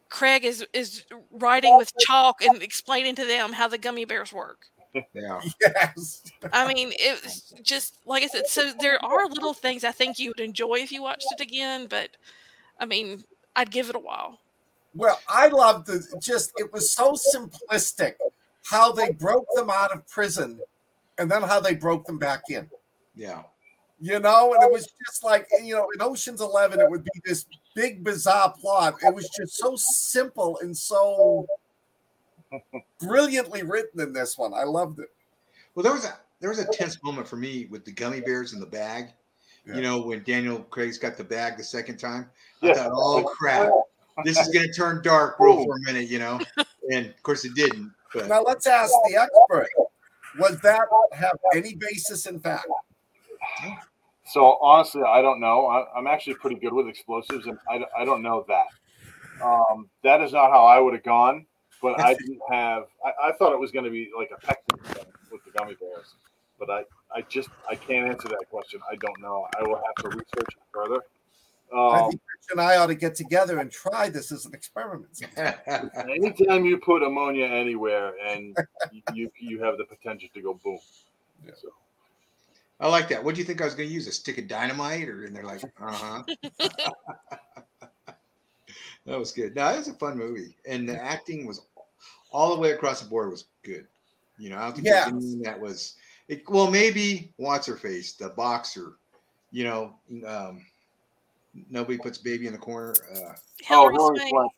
Craig is is writing with chalk and explaining to them how the gummy bears work. Yeah. Yes. I mean, it's just like I said. So there are little things I think you would enjoy if you watched it again, but I mean, I'd give it a while. Well, I loved the just it was so simplistic how they broke them out of prison and then how they broke them back in. Yeah. You know, and it was just like you know, in Ocean's Eleven, it would be this big bizarre plot. It was just so simple and so brilliantly written in this one. I loved it. Well, there was a there was a tense moment for me with the gummy bears in the bag. Yeah. You know, when Daniel Craig's got the bag the second time, Yeah. I thought, "Oh crap, this is going to turn dark real for a minute," you know. And of course, it didn't. But Now let's ask the expert: Was that have any basis in fact? So honestly, I don't know. I, I'm actually pretty good with explosives, and I, I don't know that. Um, that is not how I would have gone. But I didn't have. I, I thought it was going to be like a pectin with the gummy bears. But I, I just I can't answer that question. I don't know. I will have to research it further. Um, and I ought to get together and try this as an experiment. anytime you put ammonia anywhere, and you, you you have the potential to go boom. Yeah. So, I like that. What do you think I was going to use? A stick of dynamite, or and they're like, uh huh. that was good. No, it was a fun movie, and the acting was all the way across the board was good. You know, I don't think Yeah. that was. It, well, maybe what's her face, the boxer. You know, um, nobody puts baby in the corner. Uh, Hilary oh, Swank. Swank.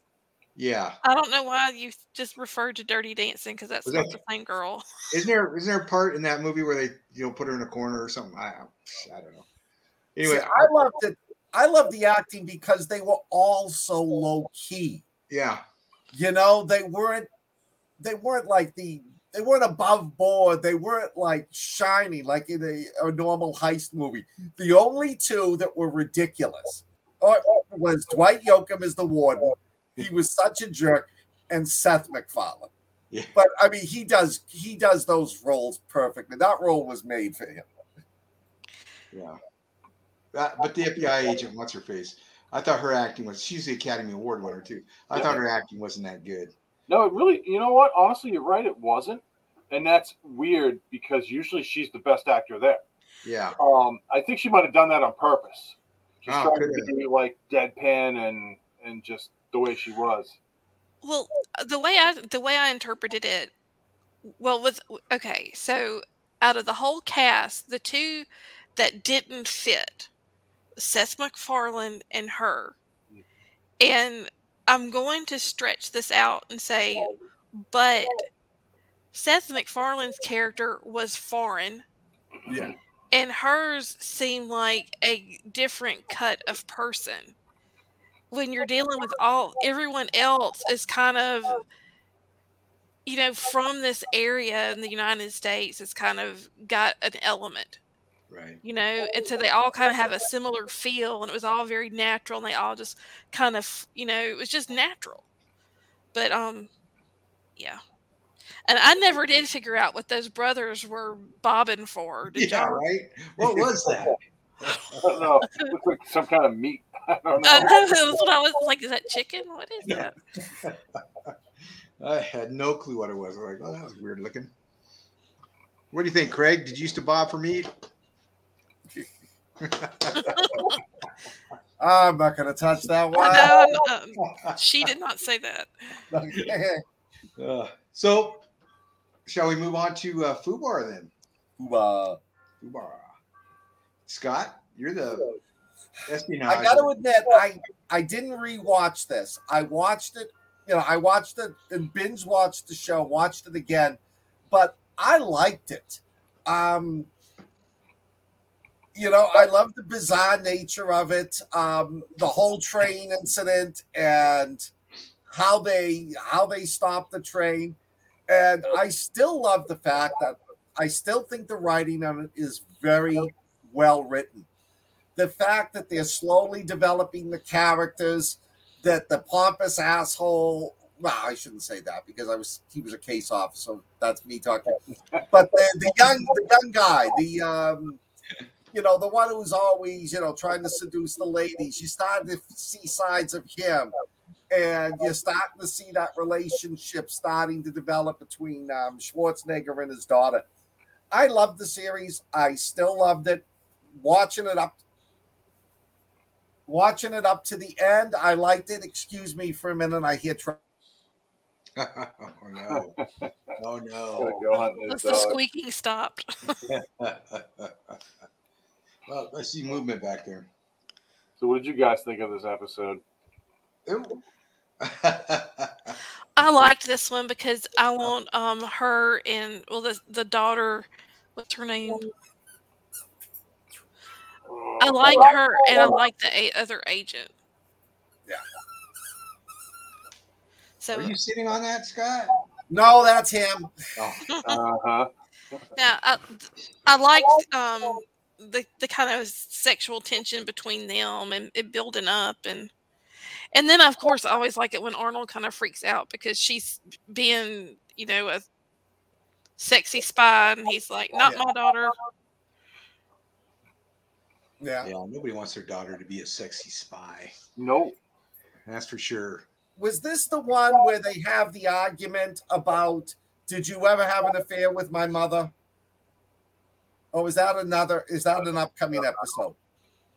yeah, I don't know why you just referred to Dirty Dancing because that's Was not that- the same girl. isn't there isn't there a part in that movie where they you know put her in a corner or something? I I don't know. Anyway, See, I loved it. I loved the acting because they were all so low key. yeah, You know, they weren't they weren't like the they weren't above board. They weren't like shiny like in a, a normal heist movie. The only two that were ridiculous uh, was Dwight Yoakam as the warden. He was such a jerk, and Seth MacFarlane. Yeah. But I mean, he does he does those roles perfectly. That role was made for him. Yeah. That, but the FBI agent, what's her face? I thought her acting was she's the Academy Award winner too. I Yeah. thought her acting wasn't that good. No, it really. You know what? Honestly, you're right. It wasn't, and that's weird because usually she's the best actor there. Yeah. Um, I think she might have done that on purpose. Just Oh, trying could to be like deadpan and and just the way she was. Well, uh, the way I the way I interpreted it, well, with okay, so out of the whole cast, the two that didn't fit, Seth MacFarlane and her, and I'm going to stretch this out and say, but Seth MacFarlane's character was foreign, Yeah. and hers seemed like a different cut of person. When you're dealing with all everyone else is kind of oh. you know from this area in the united states it's kind of got an element Right. you know and so they all kind of have a similar feel and it was all very natural and they all just kind of you know it was just natural but um yeah and i never did figure out what those brothers were bobbing for did Yeah. y'all Right. What was that? I don't know. It looks like some kind of meat. I don't know. I know, that's what I was like. Is that chicken? What is Yeah. that? I had no clue what it was. I'm like, oh, that was weird looking. What do you think, Craig? Did you used to bob for meat? I'm not going to touch that one. I know, um, she did not say that. Okay. Uh, so, shall we move on to uh, Fubar then? Uh, Fubar. Scott, you're the espionage. I got to admit, I I didn't rewatch this. I watched it. You know, I watched it and binge watched the show, watched it again, but I liked it. Um, you know, I love the bizarre nature of it, um, the whole train incident, and how they how they stopped the train. And I still love the fact that I still think the writing on it is very well written. The fact that they're slowly developing the characters, that the pompous asshole. Well, I shouldn't say that because I was he was a case officer. That's me talking. But the, the young the young guy, the um, you know, the one who's always, you know, trying to seduce the ladies. You start to see sides of him, and you're starting to see that relationship starting to develop between um, Schwarzenegger and his daughter. I loved the series. I still loved it. Watching it up, watching it up to the end, I liked it. Excuse me for a minute. I hear. Tra- oh no! Oh no! go hunt That's the squeaking stopped. well, I see movement back there. So, what did you guys think of this episode? Ooh. I liked this one because I want um her and well the the daughter what's her name? I like her and I like the other agent. Yeah. So Are you sitting on that, Scott? no, that's him. Oh, Uh huh. yeah, I, I liked um the the kind of sexual tension between them and it building up and and then of course I always like it when Arnold kind of freaks out because she's being you know a sexy spy and he's like not Yeah. my daughter Yeah. yeah. Nobody wants their daughter to be a sexy spy. Nope. That's for sure. Was this the one where they have the argument about did you ever have an affair with my mother? Or is that another is that an upcoming episode?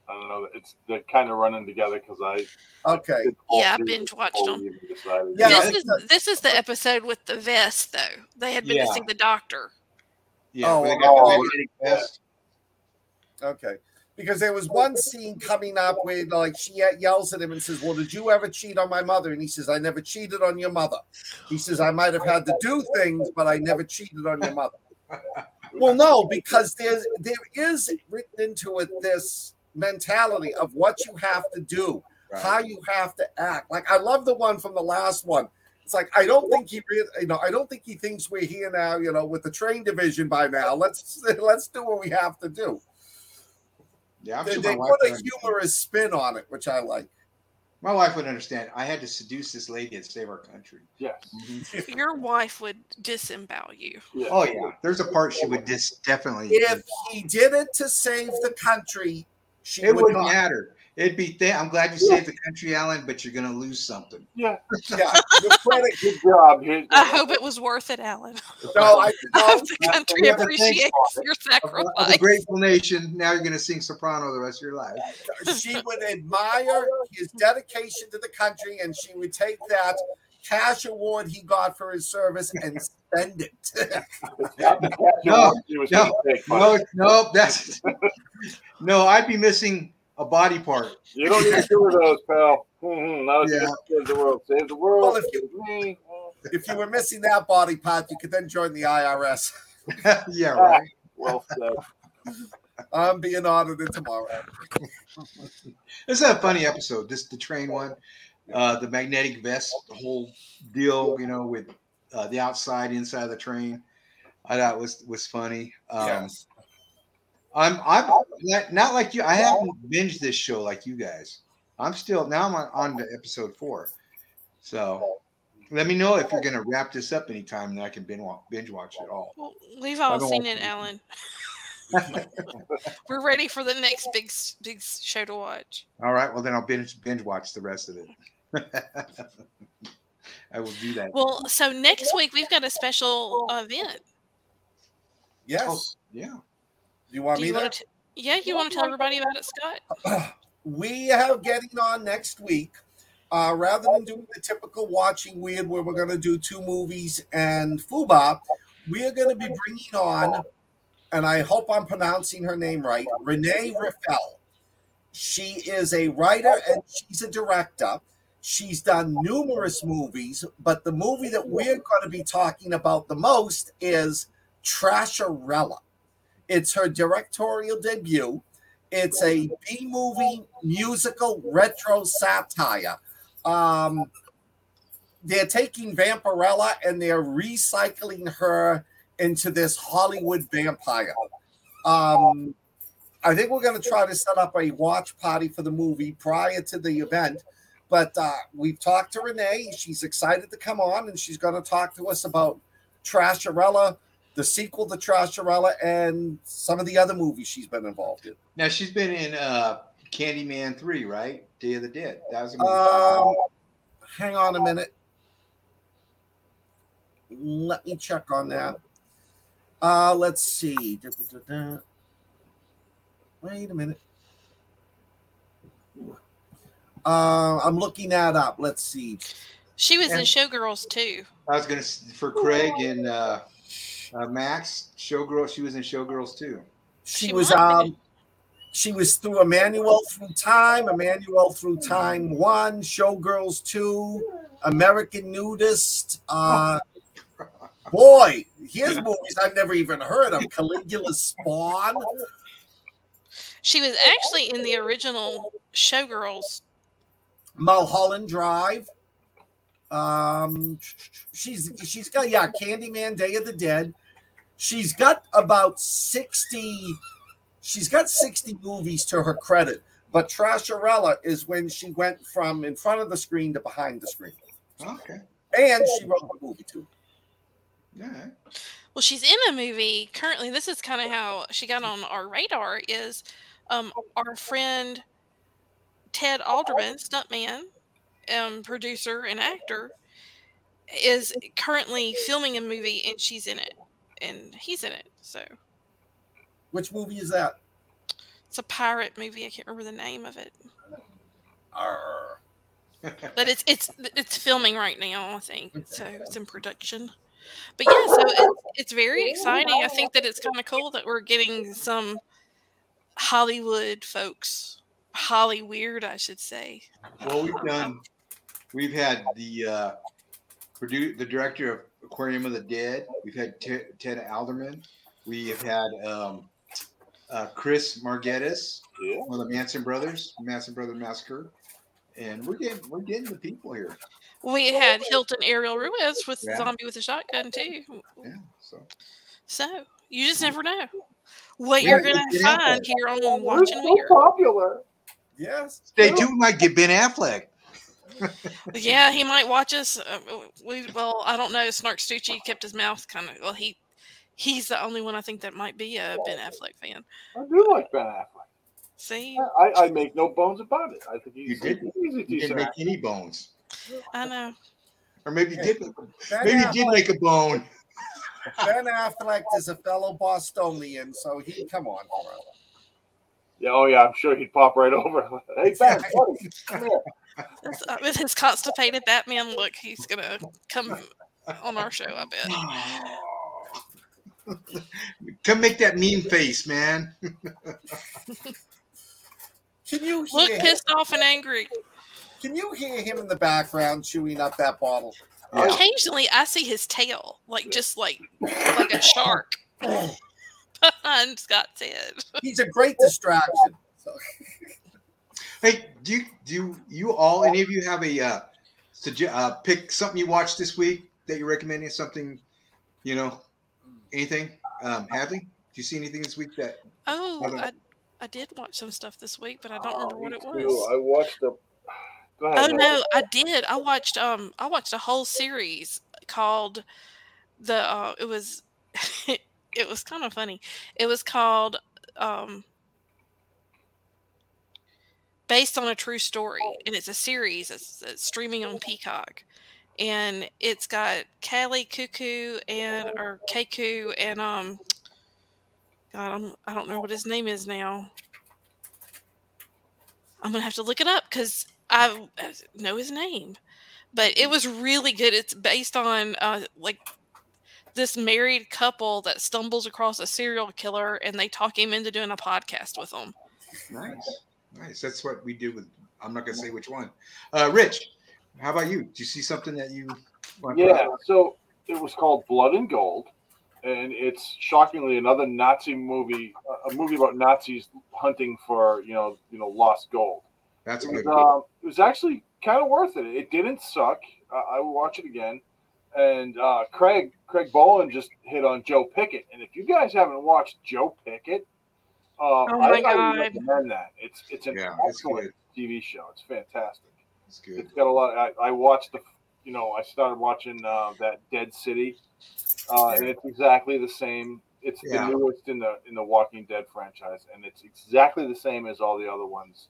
I don't know. It's they're kind of running together because I. Okay. did Yeah, I three binge watched before them. we even decided. Yeah, this is a- this is the episode with the vest though they had been Yeah. missing the doctor Yeah. Oh, they oh, got oh, magnetic vest. Okay. Because there was one scene coming up where like she yells at him and says, Well, did you ever cheat on my mother? And he says, I never cheated on your mother. He says, I might have had to do things, but I never cheated on your mother. Well, no, because there's there is written into it this mentality of what you have to do, how you have to act. Like I love the one from the last one. It's like I don't think he really, you know, I don't think he thinks we're here now, you know, with the train division by now. Let's let's do what we have to do. Yeah, I'm They, sure they put a humorous spin on it, which I like. My wife would understand. I had to seduce this lady and save our country. Yes. Mm-hmm. your wife would disembowel you Yeah. Oh yeah, there's a part she would dis- definitely. If he did it to save the country, she it would wouldn't not. matter. It'd be. Th- I'm glad you saved the country, Alan, but you're gonna lose something. Yeah. Yeah, the credit. Good job. Here- i hope it was worth it alan No, I I no, hope the country we appreciates thank- your Of a sacrifice grateful nation. Now you're gonna sing soprano the rest of your life. she would admire his dedication to the country, and she would take that cash award he got for his service and spend it. No, She no, No, no, that's no. I'd be missing a body part. You don't need two of those, pal. Mm-hmm. Not if Yeah. you save the world. Save the world. Well, if you- if you were missing that body part, you could then join the IRS. yeah, right. Well said. I'm being audited tomorrow. This is a funny episode. This the train one, uh, the magnetic vest, the whole deal. You know, with uh, the outside, inside of the train. I thought was was funny. Um, Yes. I'm I'm not, not like you. I haven't binged this show like you guys. I'm still now. I'm on, on to episode four. So let me know if you're gonna wrap this up anytime, and I can binge watch, binge watch it all. well, we've all seen it to. alan we're ready for the next big big show to watch All right. Well, then I'll binge binge watch the rest of it. I will do that. well so next week we've got a special event Yes. Oh, yeah. You want do me you to? want to yeah you want to tell everybody about it scott we have getting on next week uh, rather than doing the typical Watching Wyrd where we're going to do two movies and Fubar, we are going to be bringing on, and I hope I'm pronouncing her name right, Renee Riffel. She is a writer and she's a director. She's done numerous movies, but the movie that we're going to be talking about the most is Trasharella. It's her directorial debut. It's a B movie musical retro satire. Um, they're taking Vampirella and they're recycling her into this Hollywood vampire. Um, I think we're going to try to set up a watch party for the movie prior to the event. But uh, we've talked to Renee. She's excited to come on and she's going to talk to us about Trasharella, the sequel to Trasharella, and some of the other movies she's been involved in. Now she's been in uh Candyman 3, right? Day of the Dead. That was a movie. Um, hang on a minute. Let me check on that. Uh, let's see. Wait a minute. Uh, I'm looking that up. Let's see. She was in Showgirls too. I was gonna for Craig and uh, uh Max, Showgirl, she was in Showgirls too. She She was um she was through Emmanuel through time, Emmanuel through time one, Showgirls two, American Nudist. Uh boy, here's movies I've never even heard of. Caligula Spawn. She was actually in the original Showgirls. Mulholland Drive. Um, she's she's got yeah, Candyman, Day of the Dead. She's got about sixty. She's got sixty movies to her credit, but Trasharella is when she went from in front of the screen to behind the screen, Okay. and she wrote the movie too. yeah Well, she's in a movie currently. This is kind of how she got on our radar. Is um, our friend Ted Alderman, stuntman, um, producer, and actor, is currently filming a movie, and she's in it, and he's in it. So Which movie is that? it's a pirate movie. I can't remember the name of it, Arr. but it's it's it's filming right now. I think so. It's in production. But yeah, so it's, it's very exciting. I think that it's kind of cool that we're getting some Hollywood folks, Holly weird, I should say. Well, we've done. We've had the uh, produ- the director of Aquarium of the Dead. We've had Te- Ted Alderman. We have had um, uh, Chris Margettis, Yeah. one of the Manson brothers, Manson Brother Massacre, and we're getting we're getting the people here. We had Hilton Ariel Ruiz with Yeah. Zombie with a Shotgun too. Yeah. So So you just never know what Yeah, you're gonna find here on We're Watching so Weird. popular. Yes. stay tuned. We might get Ben Affleck. Yeah, he might watch us. Uh, we well, I don't know. Snark Stucci kept his mouth kind of. Well, he he's the only one I think that might be a Ben Affleck fan. I do like Ben Affleck. See, I, I make no bones about it. I think he's, You didn't. he's a You didn't make actor. any bones, I know. or maybe you did. Ben Maybe you did make a bone. Ben Affleck is a fellow Bostonian, so he come on. bro. Yeah, oh yeah, I'm sure he'd pop right over. Hey Ben, buddy, come here. Uh, With his constipated Batman look, he's gonna come on our show. I bet. Come make that mean face, man. Can you Look hear? Him, pissed off and angry. can you hear him in the background chewing up that bottle? Yeah. Occasionally, I see his tail, like just like like a shark behind Scott's head. He's a great distraction. So, Hey, do you do you, you all any of you have a uh, suge- uh pick something you watched this week that you're recommending? Something, you know, anything? Um, Hadley, do you see anything this week that? Oh, I, I did watch some stuff this week, but I don't remember what it too. was. I watched the. Ahead. Oh no, I did. I watched um I watched a whole series called the uh it was it was kind of funny. It was called um based on a true story and it's a series it's, it's streaming on Peacock. And it's got Callie Cuckoo and or Keku and um God, I'm, I don't know what his name is now. I'm gonna have to look it up because I know his name, but it was really good. It's based on uh, like this married couple that stumbles across a serial killer and they talk him into doing a podcast with them. Nice, nice. That's what we do with. I'm not gonna say which one. Uh, Rich, how about you? Do you see something that you? want to- Yeah, so it was called Blood and Gold, and it's shockingly another Nazi movie, a movie about Nazis hunting for you know you know lost gold. That's a It was, good. uh, it was actually kind of worth it. It didn't suck. Uh, I will watch it again. And uh, Craig Craig Bowen just hit on Joe Pickett, and if you guys haven't watched Joe Pickett, uh, Oh my I highly God. recommend that. It's it's an Yeah, excellent good. TV show. It's fantastic. It's good. It's got a lot. I, I watched the, you know, I started watching uh, that Dead City, uh, and it's exactly the same. It's Yeah. the newest in the in the Walking Dead franchise, and it's exactly the same as all the other ones.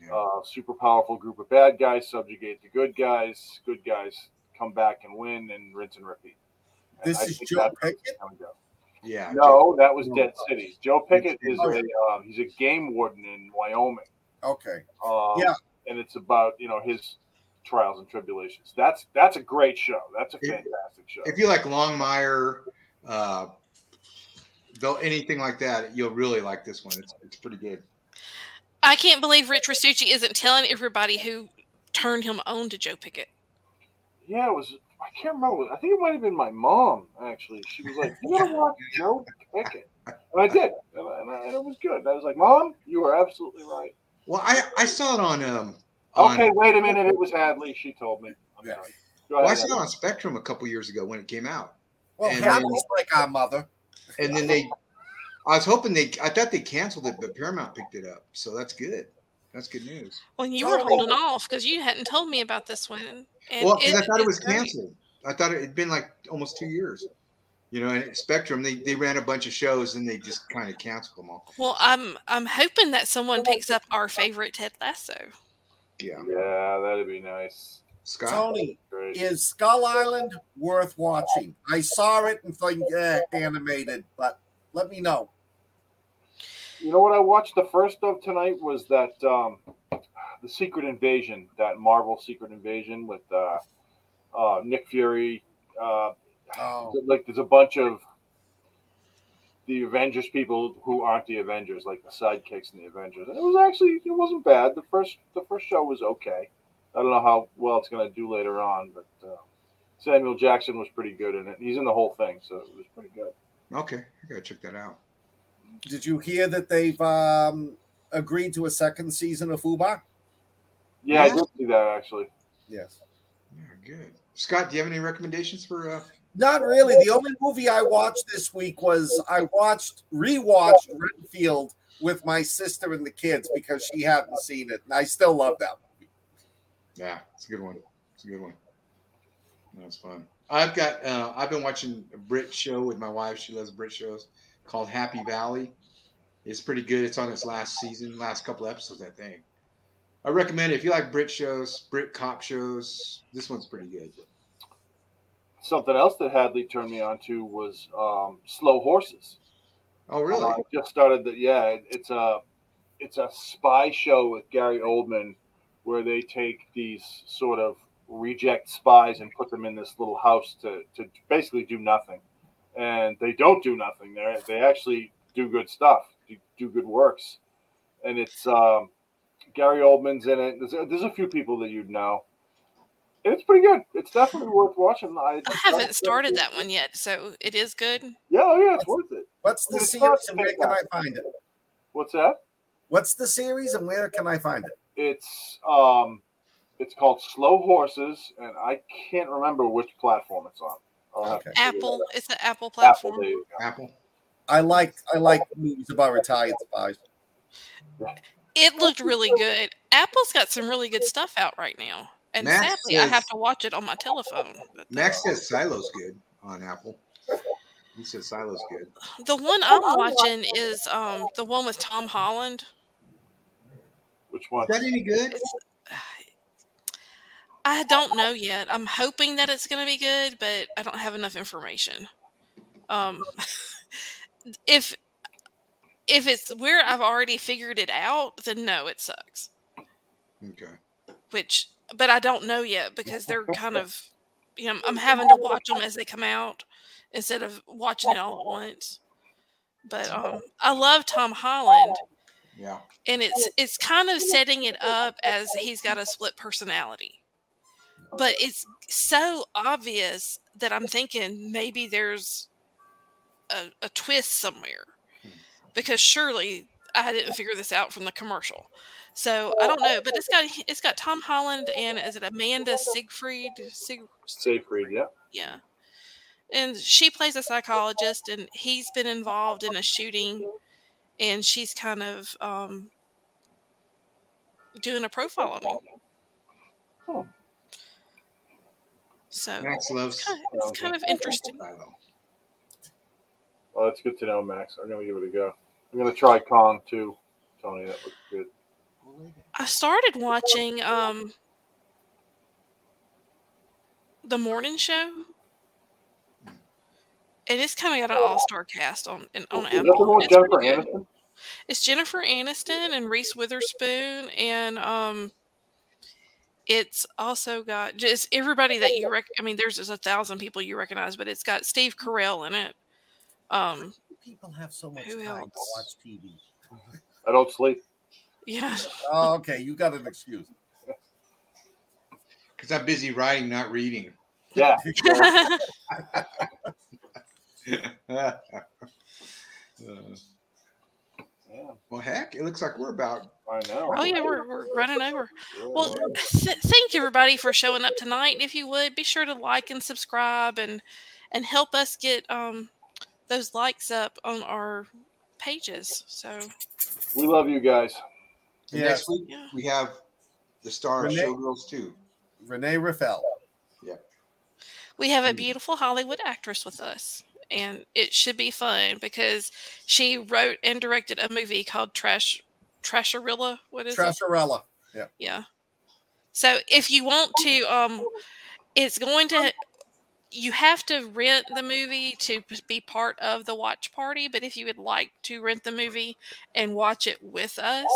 Yeah. Uh, super powerful group of bad guys subjugate the good guys. Good guys come back and win, and rinse and repeat. And This I is Joe Pickett? how we go. Yeah. No, that was Dead City. Joe Pickett is a uh, he's a game warden in Wyoming. Okay. Um, Yeah. and it's about you know his trials and tribulations. That's that's a great show. That's a If- fantastic show. If you like Longmire, uh, though anything like that, you'll really like this one. It's it's pretty good. I can't believe Rich Restucci isn't telling everybody who turned him on to Joe Pickett. Yeah, it was. I can't remember. I think it might have been my mom actually. She was like, "You gotta watch Joe Pickett," and I did, and, I, and, I, and it was good. And I was like, "Mom, you are absolutely right." Well, I I saw it on um. On, Okay, wait a minute. It was Hadley. She told me. I'm Yeah. sorry. Well, I saw it on Spectrum a couple years ago when it came out, Well, And Hadley's like our mother. and then they. I was hoping they. I thought they canceled it, but Paramount picked it up, so that's good. That's good news. Well, you were Oh. holding off because you hadn't told me about this one. And well, 'cause I thought it was great. canceled. I thought it had been like almost two years. You know, and Spectrum they, they ran a bunch of shows and they just kind of canceled them all. Well, I'm I'm hoping that someone picks up our favorite Ted Lasso. Yeah, Yeah, that'd be nice. Scott. Tony, Great. is Skull Island worth watching? I saw it and think eh, animated, but let me know. You know what I watched the first of tonight was that um, the Secret Invasion, that Marvel Secret Invasion with uh, uh, Nick Fury. Uh, Oh, like there's a bunch of the Avengers people who aren't the Avengers, like the sidekicks in the Avengers. And it was actually it wasn't bad. The first the first show was okay. I don't know how well it's going to do later on, but uh, Samuel Jackson was pretty good in it. He's in the whole thing, so it was pretty good. Okay, I gotta check that out. Did you hear that they've um, agreed to a second season of Fubar? Yeah, I did see that actually. Yes. Yeah, good. Scott, do you have any recommendations for? Uh, Not really. The only movie I watched this week was I watched rewatched Renfield with my sister and the kids because she hadn't seen it, and I still love that movie. yeah, it's a good one. It's a good one. That's fun. I've got. Uh, I've been watching a Brit show with my wife. She loves Brit shows called Happy Valley. It's pretty good. It's on its last season, last couple episodes, I think. I recommend it if you like Brit shows, Brit cop shows. This one's pretty good. Something else that Hadley turned me on to was um, Slow Horses. Oh, really? I just started the yeah. it- It's a it's a spy show with Gary Oldman, where they take these sort of reject spies and put them in this little house to to basically do nothing, and they don't do nothing. They they actually do good stuff, do, do good works, and it's um, Gary Oldman's in it. There's a, there's a few people that you'd know. And It's pretty good. It's definitely worth watching. I, I haven't started that one yet, so it is good. Yeah, oh yeah, it's worth it. What's the It's series and where can I find it? What's that? What's the series and where can I find it? It's um, it's called Slow Horses, and I can't remember which platform it's on. I'll have to Okay. Apple, it's an Apple out. Apple. platform. There you go. Apple. I like I like movies about retired spies. It looked really good. Apple's got some really good stuff out right now. And Max sadly, I have to watch it on my telephone. But the- Max says Silo's good on Apple. He says Silo's good. The one I'm watching is um the one with Tom Holland. Which one? Is that any good? I don't know yet. I'm hoping that it's going to be good, but I don't have enough information. Um, if if it's where I've already figured it out, then no, it sucks. Okay. which but I don't know yet because they're kind of you know I'm having to watch them as they come out instead of watching it all at once. But um, I love Tom Holland, Yeah. and it's it's kind of setting it up as he's got a split personality. But it's so obvious that I'm thinking maybe there's a, a twist somewhere because surely I didn't figure this out from the commercial. So I don't know, but it's got it's got Tom Holland and is it Amanda Siegfried? Sig, Seyfried, yeah. yeah. And she plays a psychologist and he's been involved in a shooting and she's kind of um doing a profile on him. Oh. So Max loves. kind of- it's kind of interesting. Well, that's good to know, Max. I'm gonna give it a go. I'm gonna try Kong too. Tony, that looks good. I started watching um the morning show. And it's coming out an all-star cast on in- on Is that the Apple. one It's Jennifer good. Aniston? It's Jennifer Aniston and Reese Witherspoon, and um, it's also got just everybody that you rec. I mean, there's just a thousand people you recognize, but it's got Steve Carell in it. Um, People have so much Who time to else? watch TV. I don't sleep. yeah, Oh, okay, you got an excuse. Because I'm busy writing, not reading. Yeah. Uh, yeah well, heck, it looks like we're about. I know. oh yeah, we're we're running over. Well, th- thank you everybody for showing up tonight. If you would, be sure to like and subscribe and and help us get um those likes up on our pages. So we love you guys. and Yes. Next week yeah. we have the star of Showgirls too. Rena Riffel. Yeah. We have a beautiful Hollywood actress with us, and it should be fun because she wrote and directed a movie called Trash Trasharella. What is it? Trasharella. Yeah. Yeah. So if you want to, um, it's going to. You have to rent the movie to be part of the watch party. But if you would like to rent the movie and watch it with us,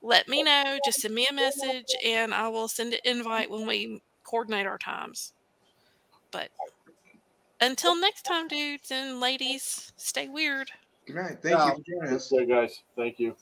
let me know. Just send me a message, and I will send an invite when we coordinate our times. But until next time, dudes and ladies, stay weird. Good night. Thank Yeah. you for joining us. Okay, guys. Thank you.